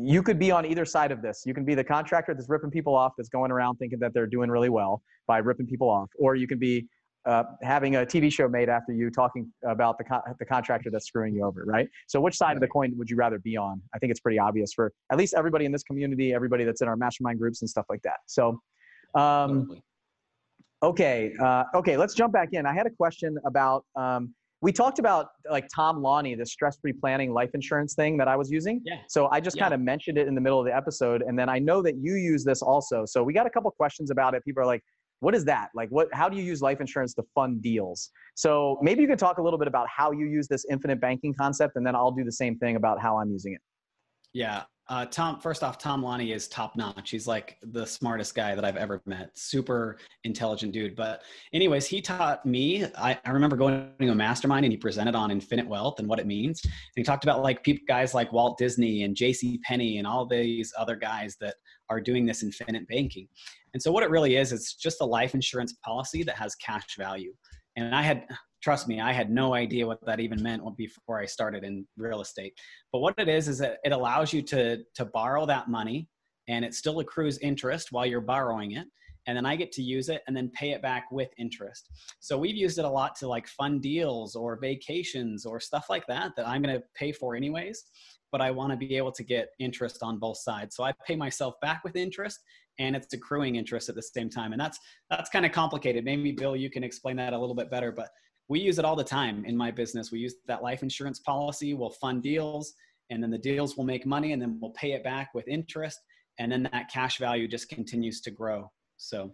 You could be on either side of this. You can be the contractor that's ripping people off, that's going around thinking that they're doing really well by ripping people off, or you can be uh, having a TV show made after you talking about the, the contractor that's screwing you over, right? So, which side of the coin would you rather be on? I think it's pretty obvious for at least everybody in this community, everybody that's in our mastermind groups and stuff like that. So, um, okay, uh, okay, let's jump back in. I had a question about. Um, we talked about like Tom Loney, the stress-free planning life insurance thing that I was using. Yeah. So I just yeah. kind of mentioned it in the middle of the episode, and then I know that you use this also. So we got a couple questions about it. People are like, what is that? Like what how do you use life insurance to fund deals? So maybe you could talk a little bit about how you use this infinite banking concept and then i'll do the same thing about how i'm using it. Yeah uh, tom first off tom loney is top notch. He's like the smartest guy that i've ever met. Super intelligent dude. But anyways he taught me I, I remember going to a mastermind and he presented on infinite wealth and what it means. And he talked about like people guys like walt disney and jc penney and all these other guys that are doing this infinite banking and so what it really is, it's just a life insurance policy that has cash value. And I had, trust me, I had no idea what that even meant before I started in real estate. But what it is, is that it allows you to, to borrow that money and it still accrues interest while you're borrowing it. And then I get to use it and then pay it back with interest. So we've used it a lot to like fund deals or vacations or stuff like that that I'm going to pay for anyways but I want to be able to get interest on both sides. So I pay myself back with interest and it's accruing interest at the same time. And that's that's kind of complicated. Maybe Bill, you can explain that a little bit better, but we use it all the time in my business. We use that life insurance policy, we'll fund deals, and then the deals will make money and then we'll pay it back with interest. And then that cash value just continues to grow. So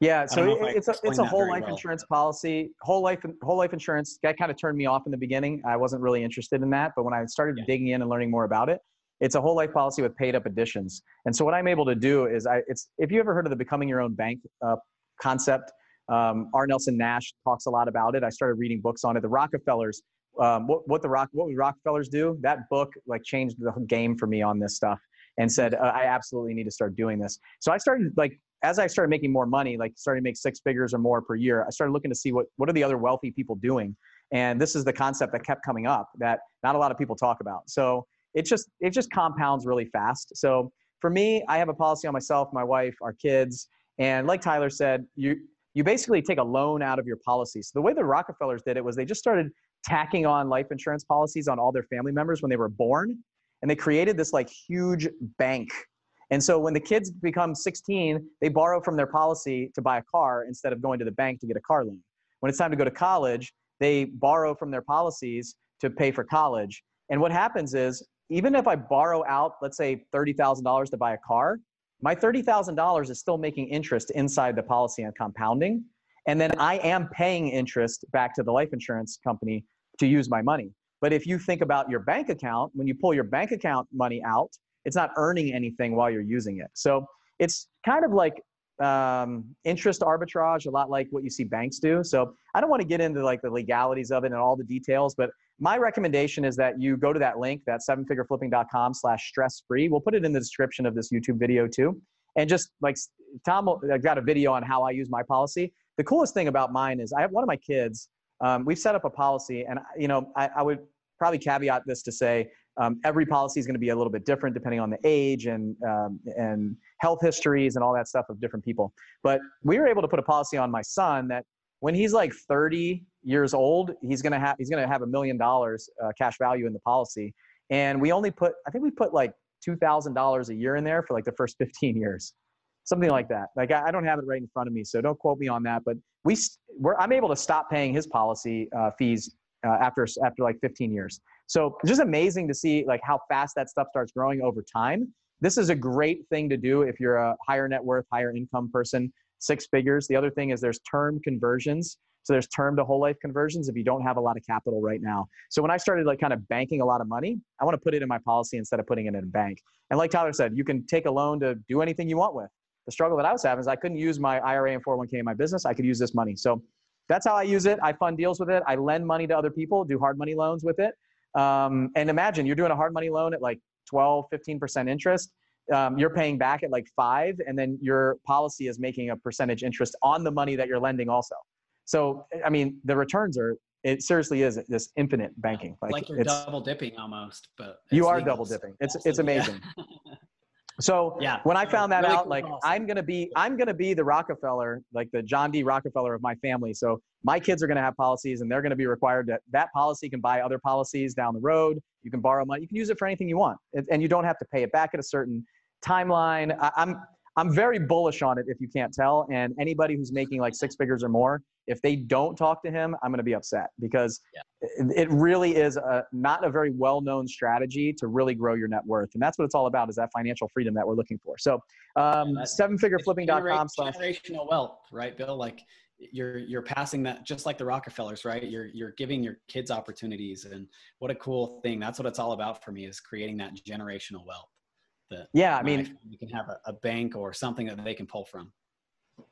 yeah, so it's a it's a whole life well. insurance policy. Whole life whole life insurance that kind of turned me off in the beginning. I wasn't really interested in that, but when I started yeah. digging in and learning more about it, it's a whole life policy with paid up additions. And so what I'm able to do is I it's if you ever heard of the becoming your own bank uh, concept, um, R. Nelson Nash talks a lot about it. I started reading books on it. The Rockefellers, um, what what the rock what would Rockefellers do? That book like changed the game for me on this stuff and said uh, I absolutely need to start doing this. So I started like as I started making more money, like starting to make six figures or more per year, I started looking to see what what are the other wealthy people doing. And this is the concept that kept coming up that not a lot of people talk about. So it just it just compounds really fast. So for me, I have a policy on myself, my wife, our kids, and like Tyler said, you you basically take a loan out of your policy. So the way the Rockefellers did it was they just started tacking on life insurance policies on all their family members when they were born, and they created this like huge bank and so when the kids become 16, they borrow from their policy to buy a car instead of going to the bank to get a car loan. When it's time to go to college, they borrow from their policies to pay for college. And what happens is, even if I borrow out, let's say $30,000 to buy a car, my $30,000 is still making interest inside the policy and compounding. And then I am paying interest back to the life insurance company to use my money. But if you think about your bank account, when you pull your bank account money out, it's not earning anything while you're using it. So it's kind of like um, interest arbitrage, a lot like what you see banks do. So I don't want to get into like the legalities of it and all the details, but my recommendation is that you go to that link, that sevenfigureflipping.com slash stress free. We'll put it in the description of this YouTube video too. And just like Tom, I've got a video on how I use my policy. The coolest thing about mine is I have one of my kids. Um, we've set up a policy, and you know I, I would probably caveat this to say um, every policy is going to be a little bit different depending on the age and um, and health histories and all that stuff of different people. But we were able to put a policy on my son that when he's like 30 years old, he's gonna have he's gonna have a million dollars uh, cash value in the policy, and we only put I think we put like two thousand dollars a year in there for like the first 15 years, something like that. Like I, don't have it right in front of me, so don't quote me on that. But we we're, I'm able to stop paying his policy uh, fees uh, after after like 15 years. So just amazing to see like how fast that stuff starts growing over time. This is a great thing to do if you're a higher net worth, higher income person, six figures. The other thing is there's term conversions. So there's term to whole life conversions if you don't have a lot of capital right now. So when I started like kind of banking a lot of money, I want to put it in my policy instead of putting it in a bank. And like Tyler said, you can take a loan to do anything you want with. The struggle that I was having is I couldn't use my IRA and 401k in my business. I could use this money. So that's how I use it. I fund deals with it. I lend money to other people, do hard money loans with it. Um, and imagine you're doing a hard money loan at like 12, 15% interest. Um, you're paying back at like five, and then your policy is making a percentage interest on the money that you're lending also. So, I mean, the returns are, it seriously is this infinite banking. Like, like you're double dipping almost, but you are double dipping. It's, it's amazing. So yeah, when I found that really out, cool like I'm gonna be I'm gonna be the Rockefeller, like the John D. Rockefeller of my family. So my kids are gonna have policies, and they're gonna be required that that policy can buy other policies down the road. You can borrow money. You can use it for anything you want, and you don't have to pay it back at a certain timeline. I, I'm I'm very bullish on it if you can't tell. And anybody who's making like six figures or more, if they don't talk to him, I'm going to be upset because yeah. it, really is a, not a very well known strategy to really grow your net worth. And that's what it's all about is that financial freedom that we're looking for. So, um, sevenfigureflipping.com slash generational wealth, right, Bill? Like you're, you're passing that just like the Rockefellers, right? You're, you're giving your kids opportunities and what a cool thing. That's what it's all about for me is creating that generational wealth that yeah i mean you can have a, a bank or something that they can pull from.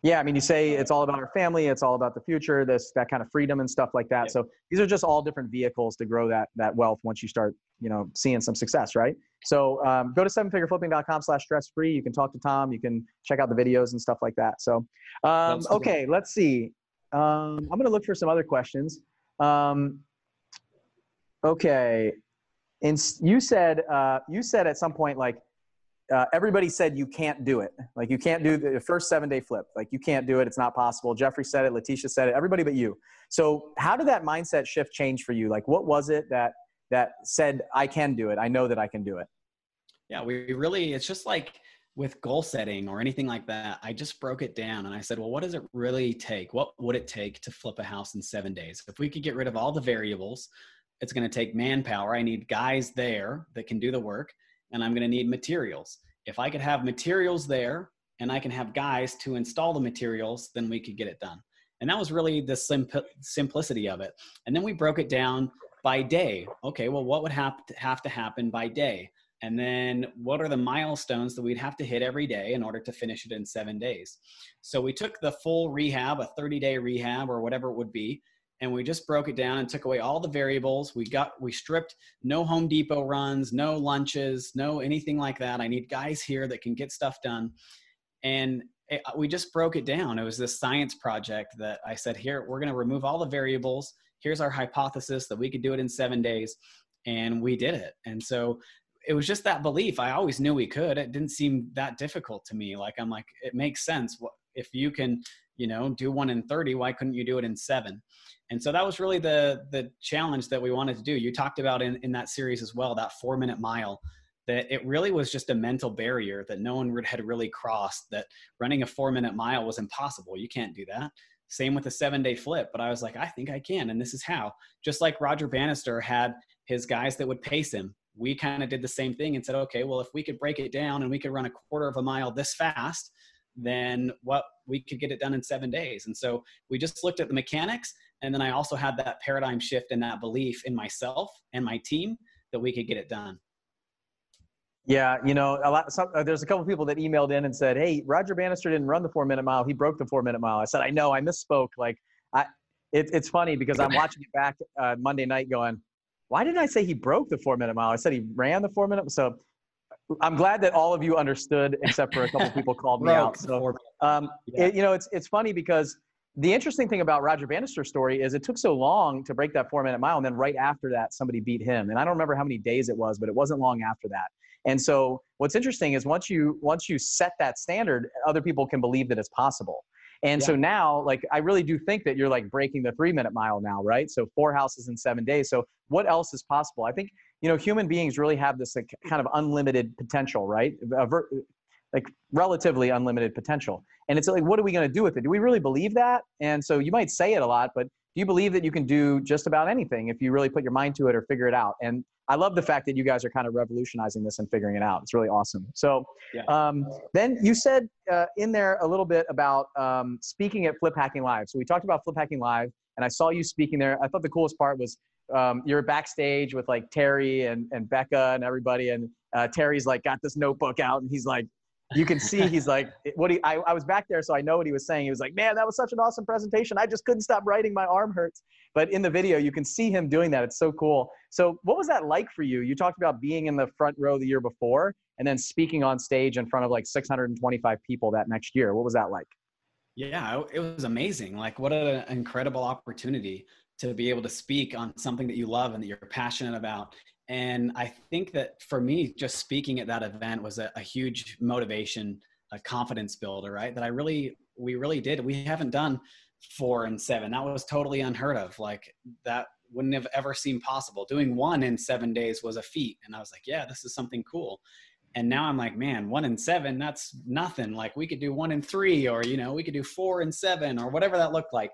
Yeah i mean you say it's all about our family it's all about the future this that kind of freedom and stuff like that. So these are just all different vehicles to grow that that wealth once you start you know seeing some success right? So um, go to sevenfigureflipping.com slash stress free. You can talk to tom you can check out the videos and stuff like that. So um, okay let's see. Um, i'm going to look for some other questions. Um, okay. And you said uh, you said at some point like uh, everybody said you can't do it. Like you can't do the first seven day flip. Like you can't do it. It's not possible. Jeffrey said it. Letitia said it. Everybody but you. So how did that mindset shift change for you? Like what was it that that said I can do it? I know that I can do it. Yeah, we really. It's just like with goal setting or anything like that. I just broke it down and I said, well, what does it really take? What would it take to flip a house in seven days? If we could get rid of all the variables, it's going to take manpower. I need guys there that can do the work and I'm going to need materials. If I could have materials there and I can have guys to install the materials, then we could get it done. And that was really the simp- simplicity of it. And then we broke it down by day. Okay, well, what would have to, have to happen by day? And then what are the milestones that we'd have to hit every day in order to finish it in seven days? So we took the full rehab, a 30 day rehab or whatever it would be, and we just broke it down and took away all the variables. We got we stripped no Home Depot runs, no lunches, no anything like that. I need guys here that can get stuff done. And it, uh, we just broke it down. It was this science project that I said, here, we're going to remove all the variables. Here's our hypothesis that we could do it in seven days. And we did it. And so it was just that belief. I always knew we could. It didn't seem that difficult to me. Like, I'm like, it makes sense. If you can, you know, do one in 30, why couldn't you do it in seven? And so that was really the the challenge that we wanted to do. You talked about in, in that series as well, that four minute mile, that it really was just a mental barrier that no one had really crossed, that running a four minute mile was impossible. You can't do that. Same with a seven day flip. But I was like, I think I can. And this is how. Just like Roger Bannister had his guys that would pace him. We kind of did the same thing and said, okay, well, if we could break it down and we could run a quarter of a mile this fast, then what we could get it done in seven days. And so we just looked at the mechanics And then I also had that paradigm shift and that belief in myself and my team that we could get it done. Yeah, you know, a lot. Some, uh, there's a couple people that emailed in and said, "Hey, Roger Bannister didn't run the four minute mile; he broke the four minute mile." I said, "I know, I misspoke." Like, I, it, it's funny because I'm watching it back uh, Monday night, going, "Why didn't I say he broke the four minute mile? I said he ran the four minute." So, I'm glad that all of you understood, except for a couple people called me out. So, um, yeah. it, you know, it's it's funny because the interesting thing about Roger Bannister's story is it took so long to break that four minute mile, and then right after that, somebody beat him. And I don't remember how many days it was, but it wasn't long after that. And so what's interesting is once you once you set that standard, other people can believe that it's possible. And yeah. so now, like, I really do think that you're like breaking the three minute mile now, right? So four houses in seven days. So what else is possible? I think, you know, human beings really have this like, kind of unlimited potential, right? like relatively unlimited potential. And it's like, what are we going to do with it? Do we really believe that? And so you might say it a lot, but do you believe that you can do just about anything if you really put your mind to it or figure it out? And I love the fact that you guys are kind of revolutionizing this and figuring it out. It's really awesome. So yeah. um, then you said uh, in there a little bit about um, speaking at Flip Hacking Live. So we talked about Flip Hacking Live, and I saw you speaking there. I thought the coolest part was um, you're backstage with like Terry and, and Becca and everybody, and uh, Terry's like got this notebook out, and he's like you can see he's like what he I, I was back there so i know what he was saying. He was like man that was such an awesome presentation. I just couldn't stop writing. My arm hurts. But in the video you can see him doing that. It's so cool. So what was that like for you? You talked about being in the front row the year before and then speaking on stage in front of like 625 people that next year. What was that like? Yeah it was amazing. Like what an incredible opportunity to be able to speak on something that you love and that you're passionate about and I think that for me, just speaking at that event was a, a huge motivation, a confidence builder, right? That I really, we really did. We haven't done four and seven. That was totally unheard of. Like that wouldn't have ever seemed possible. Doing one in seven days was a feat. And I was like, yeah, this is something cool. And now I'm like, man, one in seven, that's nothing. Like we could do one in three, or, you know, we could do four and seven, or whatever that looked like.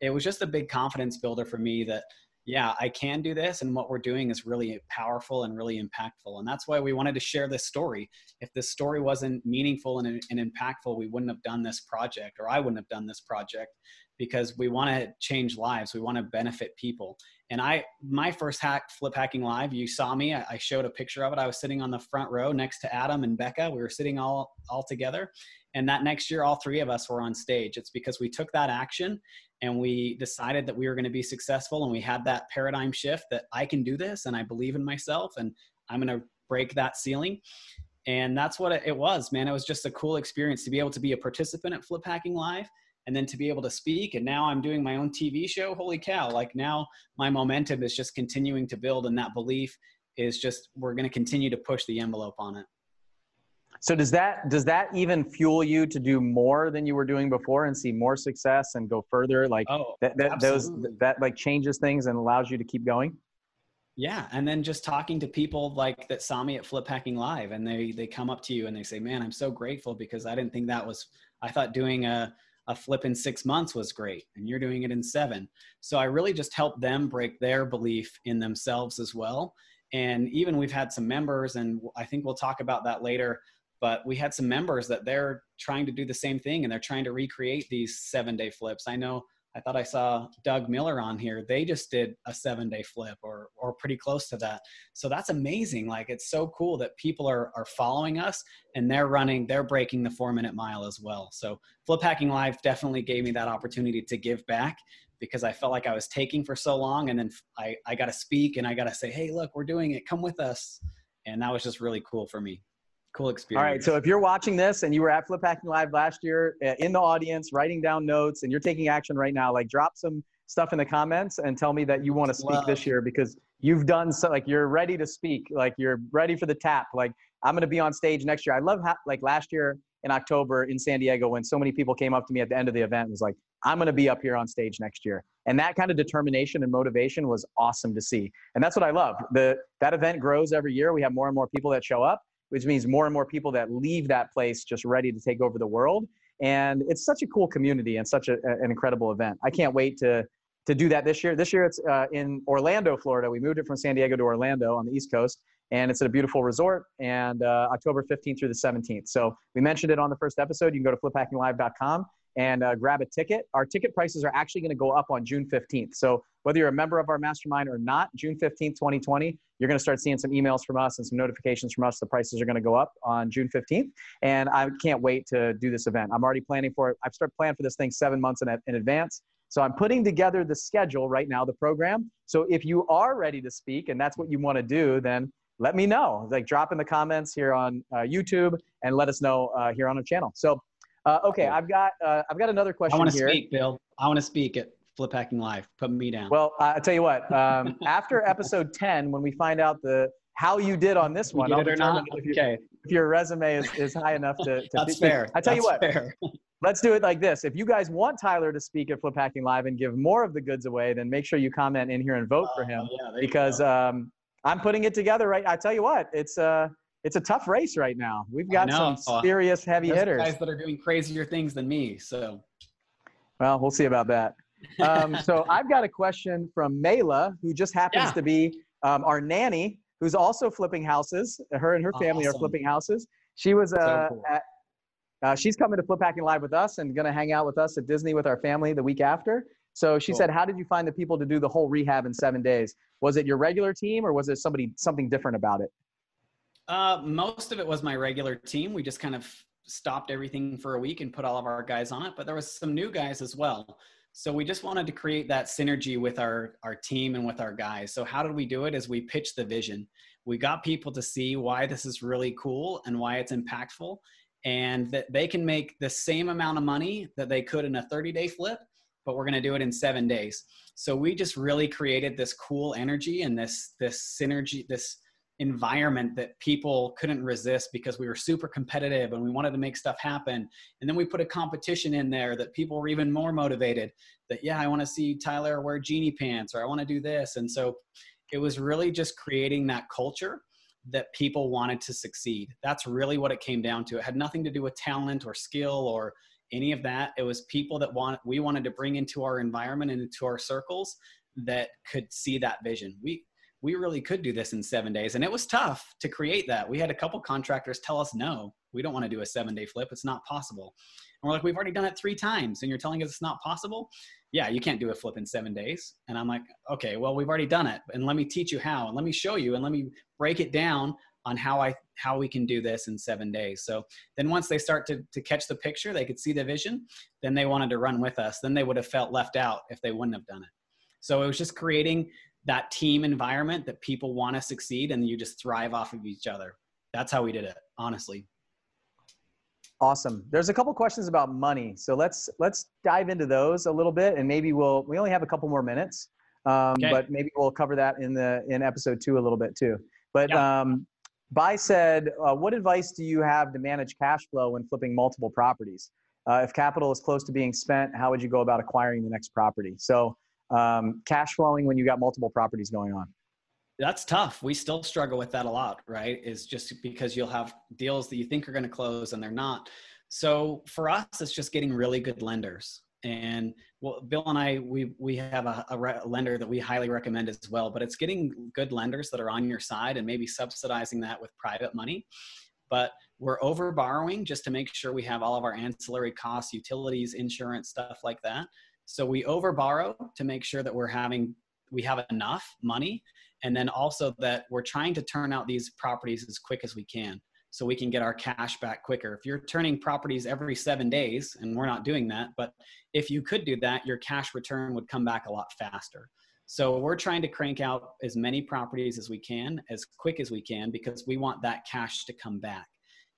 It was just a big confidence builder for me that yeah, I can do this. And what we're doing is really powerful and really impactful. And that's why we wanted to share this story. If this story wasn't meaningful and, and impactful, we wouldn't have done this project, or I wouldn't have done this project because we want to change lives. We want to benefit people. And I, my first hack, Flip Hacking Live, you saw me. I, I showed a picture of it. I was sitting on the front row next to Adam and Becca. We were sitting all all together. And that next year, all three of us were on stage. It's because we took that action and we decided that we were going to be successful and we had that paradigm shift that I can do this and I believe in myself and I'm going to break that ceiling. And that's what it was, man. It was just a cool experience to be able to be a participant at Flip Hacking Live and then to be able to speak. And now I'm doing my own TV show. Holy cow. Like now my momentum is just continuing to build and that belief is just, we're going to continue to push the envelope on it. So does that does that even fuel you to do more than you were doing before and see more success and go further? Like oh, that, that those that like changes things and allows you to keep going. Yeah, and then just talking to people like that saw me at Flip Hacking Live, and they they come up to you and they say, "Man, I'm so grateful because I didn't think that was. I thought doing a a flip in six months was great, and you're doing it in seven. So I really just help them break their belief in themselves as well. And even we've had some members, and I think we'll talk about that later but we had some members that they're trying to do the same thing and they're trying to recreate these seven day flips i know i thought i saw doug miller on here they just did a seven day flip or or pretty close to that so that's amazing like it's so cool that people are are following us and they're running they're breaking the four minute mile as well so flip hacking live definitely gave me that opportunity to give back because I felt like I was taking for so long. And then I, I got to speak and I got to say, hey, look, we're doing it. Come with us. And that was just really cool for me cool experience. All right. So if you're watching this and you were at Flip Hacking Live last year uh, in the audience, writing down notes, and you're taking action right now, like drop some stuff in the comments and tell me that you want to speak Love. this year because you've done so. Like you're ready to speak. Like you're ready for the tap. Like I'm going to be on stage next year. I love how, like last year in October in San Diego when so many people came up to me at the end of the event and was like, I'm going to be up here on stage next year. And that kind of determination and motivation was awesome to see. And that's what I love. The, that event grows every year. We have more and more people that show up which means more and more people that leave that place just ready to take over the world. And it's such a cool community and such a, an incredible event. I can't wait to to do that this year. This year it's uh, in Orlando, Florida. We moved it from San Diego to Orlando on the East Coast, and it's at a beautiful resort. And uh, October 15th through the 17th. So we mentioned it on the first episode. You can go to fliphackinglive.com and uh, grab a ticket. Our ticket prices are actually going to go up on June 15th. So whether you're a member of our mastermind or not, June 15th, 2020, you're going to start seeing some emails from us and some notifications from us. The prices are going to go up on June 15th. And I can't wait to do this event. I'm already planning for it. I've started planning for this thing seven months in, in advance. So I'm putting together the schedule right now, the program. So if you are ready to speak and that's what you want to do, then let me know. Like drop in the comments here on uh, YouTube and let us know uh, here on our channel. So, uh, okay, I've got uh, I've got another question. Here. I want to speak, Bill. I want to speak at Flip Hacking Live. Put me down. Well, I tell you what. Um, after episode 10, when we find out the how you did on this one, I'll determine if, you, okay. if your resume is, is high enough to. to That's fair. I tell That's you what. Fair. let's do it like this. If you guys want Tyler to speak at Flip Hacking Live and give more of the goods away, then make sure you comment in here and vote for him yeah, because um, I'm putting it together right. I tell you what, it's uh, it's a tough race right now. We've got some serious heavy There's hitters. Guys that are doing crazier things than me. So, well, we'll see about that. Um, so I've got a question from Mayla, who just happens yeah. to be um, our nanny, who's also flipping houses. Her and her family awesome. are flipping houses. She was uh, so cool. at uh, she's coming to Flip Hacking Live with us and going to hang out with us at Disney with our family the week after. So she cool. said, "How did you find the people to do the whole rehab in seven days? Was it your regular team, or was it somebody something different about it?" Uh, most of it was my regular team. We just kind of stopped everything for a week and put all of our guys on it. But there was some new guys as well. So we just wanted to create that synergy with our our team and with our guys. So how did we do it? Is we pitched the vision. We got people to see why this is really cool and why it's impactful and that they can make the same amount of money that they could in a 30 day flip but we're going to do it in seven days so we just really created this cool energy and this this synergy this environment that people couldn't resist because we were super competitive and we wanted to make stuff happen and then we put a competition in there that people were even more motivated that yeah i want to see tyler wear genie pants or i want to do this and so it was really just creating that culture that people wanted to succeed. That's really what it came down to. It had nothing to do with talent or skill or any of that. It was people that want we wanted to bring into our environment and into our circles that could see that vision. We we really could do this in seven days. And it was tough to create that. We had a couple contractors tell us, no, we don't want to do a seven day flip. It's not possible. And we're like, we've already done it three times and you're telling us it's not possible yeah, you can't do a flip in seven days. And I'm like, okay, well, we've already done it. And let me teach you how, and let me show you, and let me break it down on how I how we can do this in seven days. So then once they start to, to catch the picture, they could see the vision, then they wanted to run with us. Then they would have felt left out if they wouldn't have done it. So it was just creating that team environment that people want to succeed and you just thrive off of each other. That's how we did it, honestly. Awesome. There's a couple questions about money, so let's let's dive into those a little bit, and maybe we'll we only have a couple more minutes, um, okay. but maybe we'll cover that in the in episode two a little bit too. But yeah. um, Bai said, uh, "What advice do you have to manage cash flow when flipping multiple properties? Uh, if capital is close to being spent, how would you go about acquiring the next property? So, um, cash flowing when you got multiple properties going on." that's tough. We still struggle with that a lot, right? Is just because you'll have deals that you think are going to close and they're not. So for us, it's just getting really good lenders. And well, Bill and I, we we have a, a, lender that we highly recommend as well. But it's getting good lenders that are on your side and maybe subsidizing that with private money. But we're over borrowing just to make sure we have all of our ancillary costs, utilities, insurance, stuff like that. So we overborrow to make sure that we're having we have enough money and then also that we're trying to turn out these properties as quick as we can so we can get our cash back quicker. If you're turning properties every seven days and we're not doing that but if you could do that your cash return would come back a lot faster. So we're trying to crank out as many properties as we can as quick as we can because we want that cash to come back.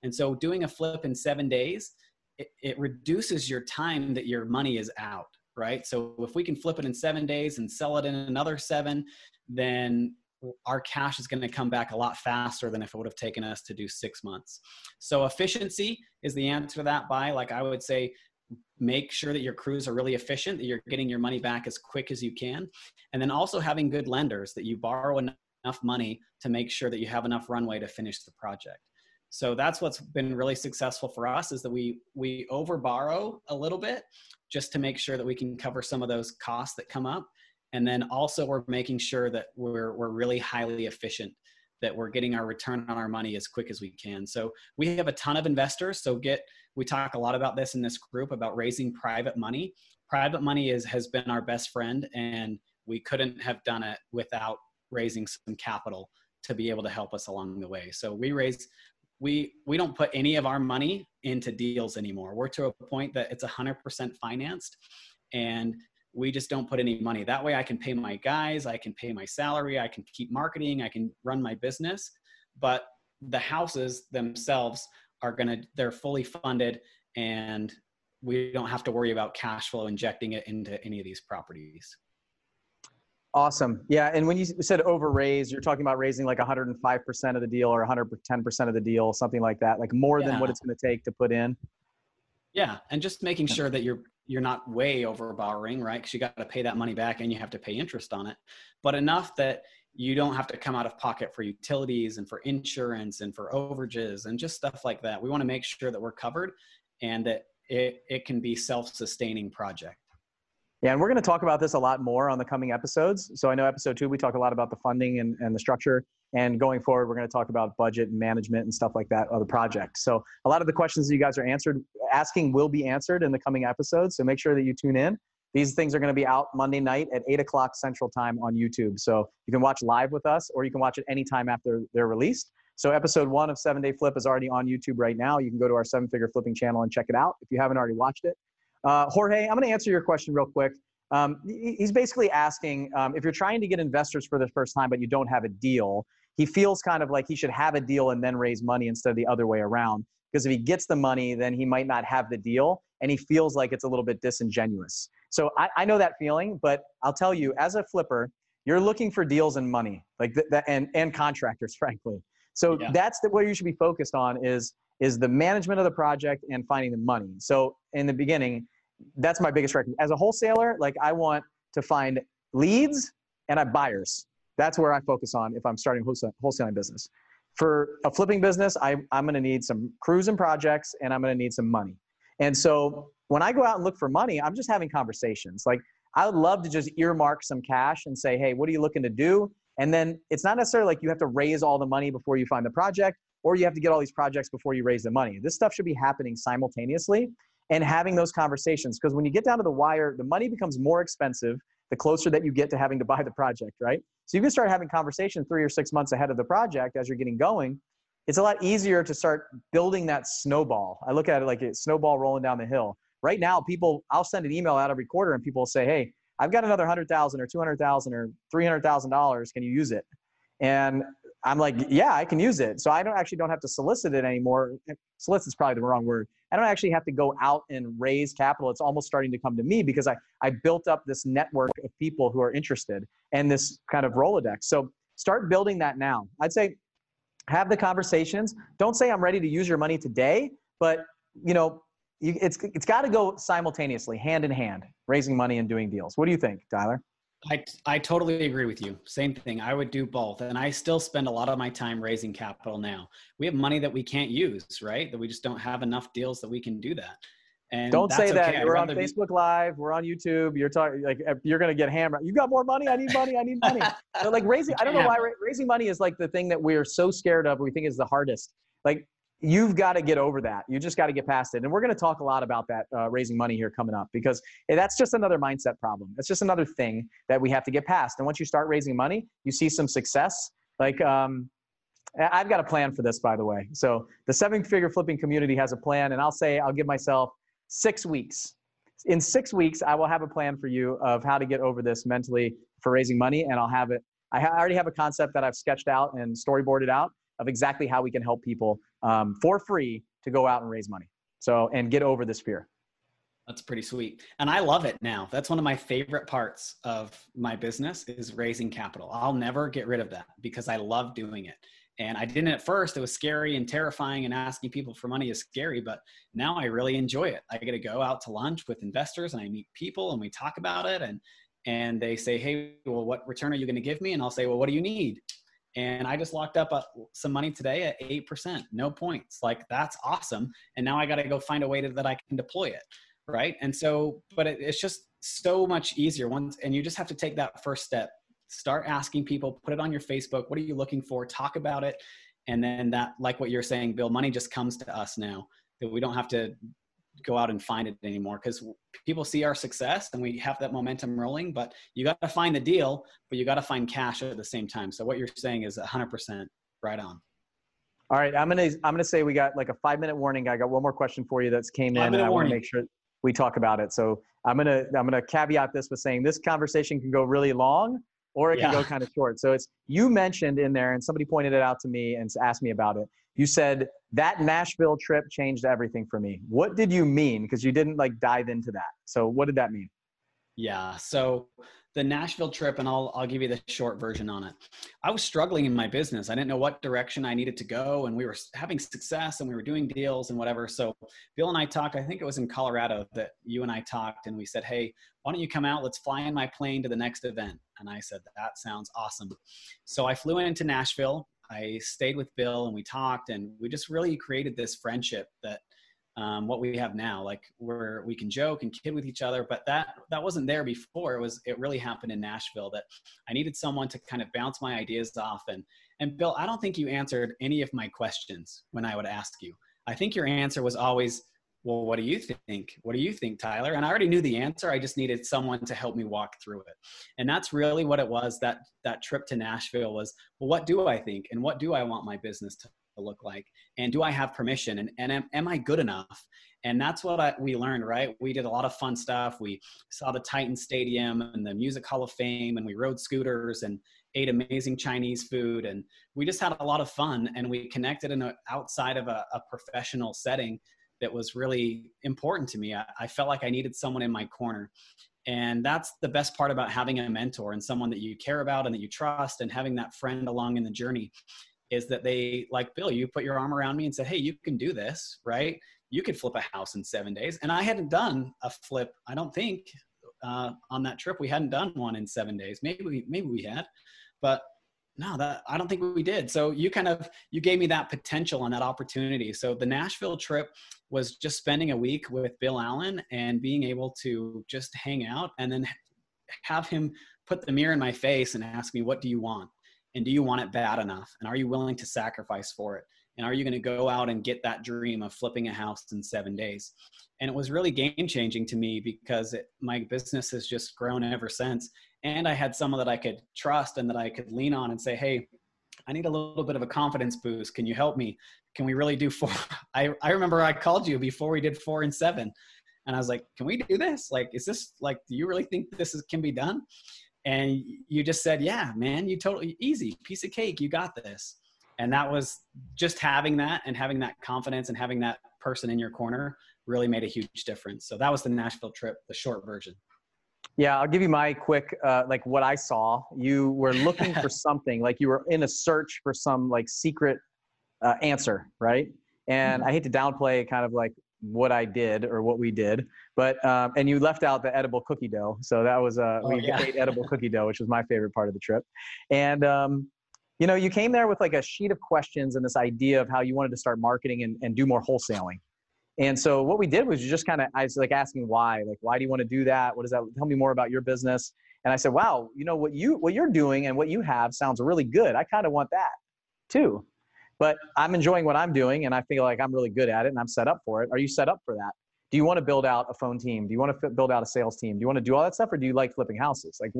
And so doing a flip in seven days it, it reduces your time that your money is out right? So if we can flip it in seven days and sell it in another seven, then our cash is going to come back a lot faster than if it would have taken us to do six months. So efficiency is the answer to that Bai, like I would say make sure that your crews are really efficient, that you're getting your money back as quick as you can. And then also having good lenders that you borrow enough money to make sure that you have enough runway to finish the project. So that's what's been really successful for us is that we we over borrow a little bit just to make sure that we can cover some of those costs that come up. And then also we're making sure that we're we're really highly efficient. that we're getting our return on our money as quick as we can. So we have a ton of investors. So get we talk a lot about this in this group about raising private money. Private money is has been our best friend, and we couldn't have done it without raising some capital to be able to help us along the way. So we raise we we don't put any of our money into deals anymore. We're to a point that it's 100% financed and we just don't put any money. That way I can pay my guys, I can pay my salary, I can keep marketing, I can run my business, but the houses themselves are going to they're fully funded and we don't have to worry about cash flow injecting it into any of these properties. Awesome. Yeah. And when you said over raise, you're talking about raising like 105% of the deal or 110% of the deal, something like that, like more yeah. than what it's going to take to put in. Yeah. And just making sure that you're, you're not way over borrowing, right? Cause you got to pay that money back and you have to pay interest on it, but enough that you don't have to come out of pocket for utilities and for insurance and for overages and just stuff like that. We want to make sure that we're covered and that it, it can be self-sustaining project. Yeah, and we're going to talk about this a lot more on the coming episodes. So I know episode two, we talk a lot about the funding and, and the structure. And going forward, we're going to talk about budget and management and stuff like that of the project. So a lot of the questions that you guys are answered asking will be answered in the coming episodes. So make sure that you tune in. These things are going to be out Monday night at 8 o'clock Central Time on YouTube. So you can watch live with us or you can watch it anytime after they're released. So episode one of Seven Day Flip is already on YouTube right now. You can go to our seven figure flipping channel and check it out if you haven't already watched it. Uh, Jorge, I'm going to answer your question real quick. Um, he's basically asking um, if you're trying to get investors for the first time, but you don't have a deal, he feels kind of like he should have a deal and then raise money instead of the other way around. Because if he gets the money, then he might not have the deal, and he feels like it's a little bit disingenuous. So I, I know that feeling, but I'll tell you, as a flipper, you're looking for deals and money, like that, and and contractors, frankly. So yeah. that's the, what you should be focused on is is the management of the project and finding the money. So in the beginning, that's my biggest recommendation. As a wholesaler, like I want to find leads and I buyers. That's where I focus on if I'm starting a wholesaling business. For a flipping business, I, I'm going to need some crews and projects, and I'm going to need some money. And so when I go out and look for money, I'm just having conversations. Like I would love to just earmark some cash and say, hey, what are you looking to do? And then it's not necessarily like you have to raise all the money before you find the project, or you have to get all these projects before you raise the money. This stuff should be happening simultaneously and having those conversations. Because when you get down to the wire, the money becomes more expensive the closer that you get to having to buy the project, right? So you can start having conversations three or six months ahead of the project as you're getting going. It's a lot easier to start building that snowball. I look at it like a snowball rolling down the hill. Right now, people, I'll send an email out every quarter and people will say, hey, I've got another 100,000 or 200,000 or $300,000. Can you use it? And I'm like, yeah, I can use it. So I don't actually don't have to solicit it anymore. Solicit is probably the wrong word. I don't actually have to go out and raise capital. It's almost starting to come to me because I, I built up this network of people who are interested and this kind of Rolodex. So start building that now. I'd say have the conversations. Don't say I'm ready to use your money today, but you know, you, it's it's got to go simultaneously, hand in hand, raising money and doing deals. What do you think, Tyler? I, I totally agree with you. Same thing. I would do both. And I still spend a lot of my time raising capital now. We have money that we can't use, right? That we just don't have enough deals that we can do that. And don't say that. Okay. We're on Facebook be- Live. We're on YouTube. You're talking like you're gonna get hammered. You got more money? I need money. I need money. like raising. I don't know why raising money is like the thing that we're so scared of. We think is the hardest. Like you've got to get over that. You just got to get past it. And we're going to talk a lot about that uh, raising money here coming up because that's just another mindset problem. It's just another thing that we have to get past. And once you start raising money, you see some success. Like, um, I've got a plan for this, by the way. So the seven figure flipping community has a plan, and I'll say I'll give myself six weeks. In six weeks, I will have a plan for you of how to get over this mentally for raising money, and I'll have it. I already have a concept that I've sketched out and storyboarded out of exactly how we can help people um, for free to go out and raise money. So, and get over this fear. That's pretty sweet. And I love it now. That's one of my favorite parts of my business is raising capital. I'll never get rid of that because I love doing it. And I didn't at first. It was scary and terrifying and asking people for money is scary, but now I really enjoy it. I get to go out to lunch with investors and I meet people and we talk about it and and they say, "Hey, well what return are you going to give me?" And I'll say, "Well, what do you need?" And I just locked up uh, some money today at 8%, no points. Like that's awesome. And now I got to go find a way to, that I can deploy it. Right. And so, but it, it's just so much easier once, and you just have to take that first step. start asking people, put it on your Facebook. What are you looking for? Talk about it. And then that, like what you're saying, Bill, money just comes to us now that we don't have to go out and find it anymore because people see our success and we have that momentum rolling but you got to find the deal but you got to find cash at the same time. So what you're saying is 100% right on. All right i'm gonna i'm gonna say we got like a five minute warning i got one more question for you that's came in and i want to make sure we talk about it. So i'm gonna i'm gonna caveat this with saying this conversation can go really long or it yeah. can go kind of short. So it's you mentioned in there and somebody pointed it out to me and asked me about it. You said that Nashville trip changed everything for me. What did you mean? Because you didn't like dive into that. So what did that mean? Yeah. So the Nashville trip, and I'll I'll give you the short version on it. I was struggling in my business. I didn't know what direction I needed to go, and we were having success, and we were doing deals and whatever. So Bill and I talked. I think it was in Colorado that you and I talked, and we said, "Hey, why don't you come out? Let's fly in my plane to the next event." And I said, "That sounds awesome." So I flew into Nashville. I stayed with Bill and we talked and we just really created this friendship that um, what we have now, like where we can joke and kid with each other, but that that wasn't there before. It was it really happened in Nashville that I needed someone to kind of bounce my ideas off. And and Bill, I don't think you answered any of my questions when I would ask you. I think your answer was always, well, what do you think? What do you think, Tyler? And I already knew the answer. I just needed someone to help me walk through it. And that's really what it was that that trip to Nashville was, well, what do I think? And what do I want my business to look like? And do I have permission? And, and am, am I good enough? And that's what I, we learned, right? We did a lot of fun stuff. We saw the Titan Stadium and the Music Hall of Fame, and we rode scooters and ate amazing Chinese food. And we just had a lot of fun. And we connected in a, outside of a, a professional setting that was really important to me. I, I felt like I needed someone in my corner. And that's the best part about having a mentor and someone that you care about and that you trust and having that friend along in the journey is that they like bill you put your arm around me and said hey you can do this right you could flip a house in seven days and i hadn't done a flip i don't think uh, on that trip we hadn't done one in seven days maybe we maybe we had but no that i don't think we did. So you kind of you gave me that potential and that opportunity. So the nashville trip was just spending a week with bill allen and being able to just hang out and then have him put the mirror in my face and ask me what do you want? And do you want it bad enough? And are you willing to sacrifice for it? And are you going to go out and get that dream of flipping a house in seven days? And it was really game changing to me because it, my business has just grown ever since and I had someone that I could trust and that I could lean on and say, "Hey, I need a little bit of a confidence boost. Can you help me? Can we really do four? I, I remember I called you before we did four and seven. And I was like, can we do this? Like, is this like, do you really think this is, can be done? And you just said, yeah, man, you totally easy piece of cake. You got this. And that was just having that and having that confidence and having that person in your corner really made a huge difference. So that was the Nashville trip, the short version. Yeah, I'll give you my quick, uh, like what I saw. You were looking for something, like you were in a search for some like secret uh, answer, right? And mm-hmm. I hate to downplay kind of like what I did or what we did, but um, and you left out the edible cookie dough. So that was uh, oh, we yeah. ate edible cookie dough, which was my favorite part of the trip. And um, you know, you came there with like a sheet of questions and this idea of how you wanted to start marketing and, and do more wholesaling. And so what we did was just kind of, I was like asking why, like, why do you want to do that? What does that, tell me more about your business. And I said, wow, you know, what you, what you're doing and what you have sounds really good. I kind of want that too, but I'm enjoying what I'm doing and I feel like I'm really good at it and I'm set up for it. Are you set up for that? Do you want to build out a phone team? Do you want to build out a sales team? Do you want to do all that stuff or do you like flipping houses? Like,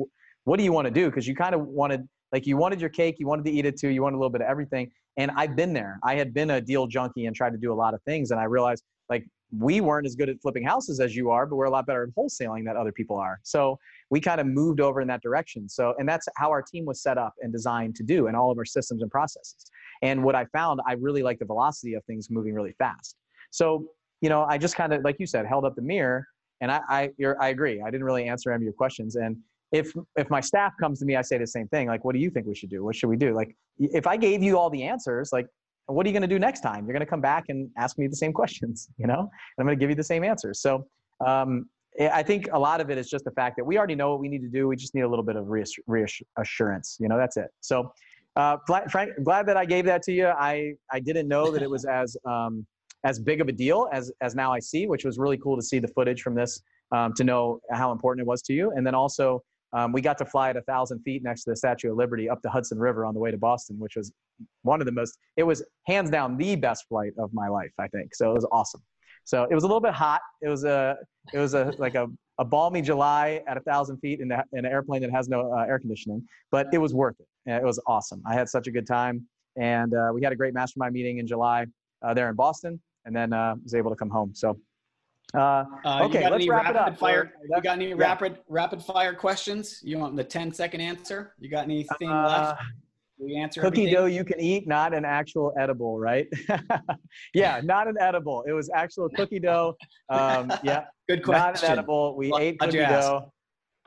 what do you want to do? Cause you kind of wanted, like you wanted your cake, you wanted to eat it too. You wanted a little bit of everything. And I've been there. I had been a deal junkie and tried to do a lot of things. And I realized like we weren't as good at flipping houses as you are, but we're a lot better at wholesaling than other people are. So we kind of moved over in that direction. So, and that's how our team was set up and designed to do and all of our systems and processes. And what I found, I really like the velocity of things moving really fast. So, you know, I just kind of, like you said, held up the mirror and I, I, I agree. I didn't really answer any of your questions. And if, if my staff comes to me, I say the same thing. Like, what do you think we should do? What should we do? Like, if I gave you all the answers, like and what are you going to do next time? You're going to come back and ask me the same questions, you know, and I'm going to give you the same answers. So um, I think a lot of it is just the fact that we already know what we need to do. We just need a little bit of reassurance. You know, that's it. So, uh, Frank, glad that I gave that to you. I, I didn't know that it was as um, as big of a deal as as now I see, which was really cool to see the footage from this um, to know how important it was to you, and then also um, we got to fly at a thousand feet next to the Statue of Liberty up the Hudson River on the way to Boston, which was one of the most, it was hands down the best flight of my life, I think. So it was awesome. So it was a little bit hot. It was a, it was a, like a, a balmy July at a thousand feet in, in an airplane that has no uh, air conditioning, but it was worth it. It was awesome. I had such a good time. And uh, we had a great mastermind meeting in July uh, there in Boston and then uh, was able to come home. So uh, uh, okay, let's wrap it up. Fire, you got any yeah. rapid rapid fire questions? You want the 10 second answer? You got anything uh, left? We answer cookie everything? dough you can eat, not an actual edible, right? yeah, not an edible. It was actual cookie dough. Um, yeah, good question. Not an edible. We well, ate cookie dough.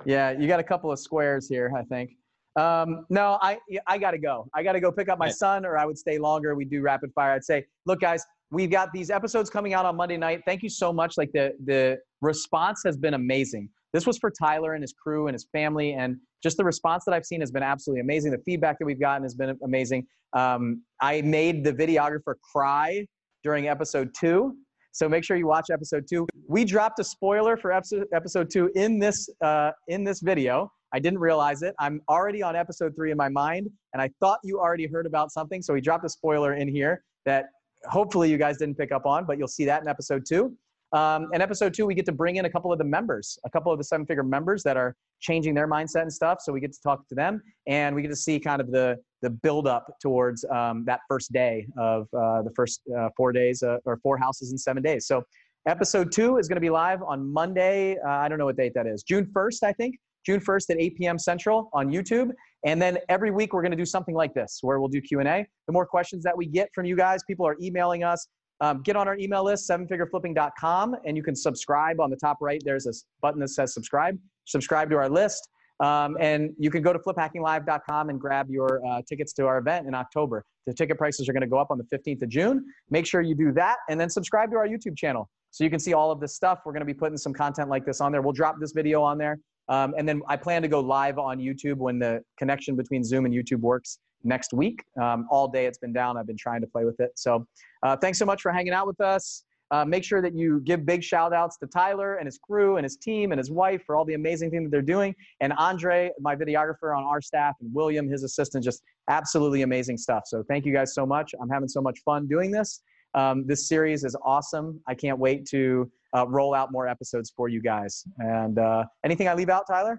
Yeah, you got a couple of squares here, I think. Um, no, I I gotta go. I gotta go pick up my son, or I would stay longer. We do rapid fire. I'd say, look, guys, we've got these episodes coming out on Monday night. Thank you so much. Like the the response has been amazing. This was for Tyler and his crew and his family, and just the response that I've seen has been absolutely amazing. The feedback that we've gotten has been amazing. Um, I made the videographer cry during episode two, so make sure you watch episode two. We dropped a spoiler for episode episode two in this uh, in this video. I didn't realize it. I'm already on episode three in my mind, and I thought you already heard about something. So we dropped a spoiler in here that hopefully you guys didn't pick up on, but you'll see that in episode two. Um, in episode two, we get to bring in a couple of the members, a couple of the seven figure members that are changing their mindset and stuff. So we get to talk to them and we get to see kind of the, the build up towards um, that first day of uh, the first uh, four days uh, or four houses in seven days. So episode two is going to be live on Monday. Uh, I don't know what date that is. June 1st, I think. June 1st at 8 p.m. Central on YouTube. And then every week we're going to do something like this where we'll do Q&A. The more questions that we get from you guys, people are emailing us. Um, get on our email list, sevenfigureflipping.com, and you can subscribe on the top right. There's a button that says subscribe. Subscribe to our list. Um, and you can go to fliphackinglive.com and grab your uh, tickets to our event in October. The ticket prices are going to go up on the 15th of June. Make sure you do that and then subscribe to our YouTube channel so you can see all of this stuff. We're going to be putting some content like this on there. We'll drop this video on there. Um, and then I plan to go live on YouTube when the connection between Zoom and YouTube works next week. Um, all day it's been down. I've been trying to play with it. So uh, thanks so much for hanging out with us. Uh, make sure that you give big shout outs to Tyler and his crew and his team and his wife for all the amazing things that they're doing. And Andre, my videographer on our staff, and William, his assistant, just absolutely amazing stuff. So thank you guys so much. I'm having so much fun doing this. Um, this series is awesome. I can't wait to uh, roll out more episodes for you guys. And uh, anything I leave out, Tyler?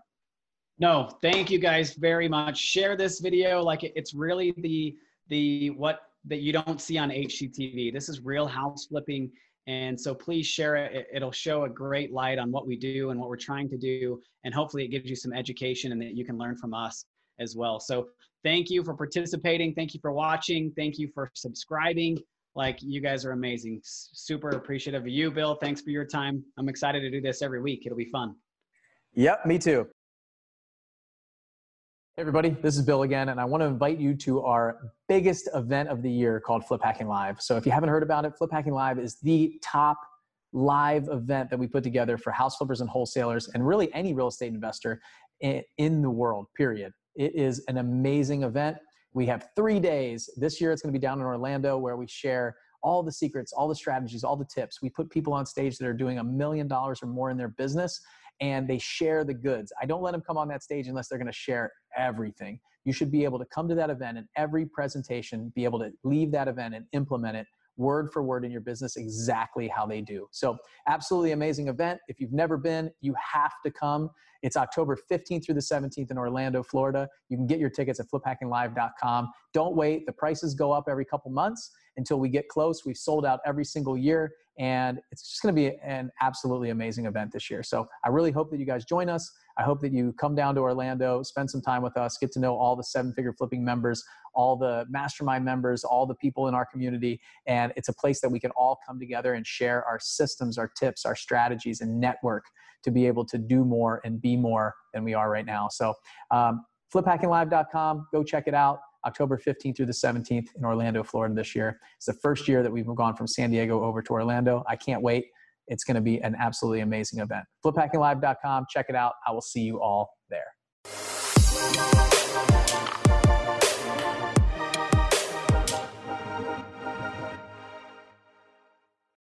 No, thank you guys very much. Share this video like it's really the the what that you don't see on HGTV. This is real house flipping. And so please share it. It'll show a great light on what we do and what we're trying to do. And hopefully it gives you some education and that you can learn from us as well. So thank you for participating. Thank you for watching. Thank you for subscribing. Like you guys are amazing. Super appreciative of you, Bill. Thanks for your time. I'm excited to do this every week. It'll be fun. Yep, me too. Hey everybody, this is Bill again, and I want to invite you to our biggest event of the year called Flip Hacking Live. So if you haven't heard about it, Flip Hacking Live is the top live event that we put together for house flippers and wholesalers and really any real estate investor in the world, period. It is an amazing event. We have three days. This year it's going to be down in Orlando where we share all the secrets, all the strategies, all the tips. We put people on stage that are doing a million dollars or more in their business and they share the goods. I don't let them come on that stage unless they're going to share everything. You should be able to come to that event and every presentation be able to leave that event and implement it word for word in your business exactly how they do. So, absolutely amazing event. If you've never been, you have to come. It's October 15th through the 17th in Orlando, Florida. You can get your tickets at fliphackinglive.com. Don't wait. The prices go up every couple months until we get close. We've sold out every single year, and it's just going to be an absolutely amazing event this year. So, I really hope that you guys join us. I hope that you come down to Orlando, spend some time with us, get to know all the seven figure flipping members, all the mastermind members, all the people in our community. And it's a place that we can all come together and share our systems, our tips, our strategies, and network to be able to do more and be more than we are right now. So, um, fliphackinglive.com, go check it out. October 15th through the 17th in Orlando, Florida this year. It's the first year that we've gone from San Diego over to Orlando. I can't wait. It's going to be an absolutely amazing event. Fliphackinglive.com. Check it out. I will see you all there.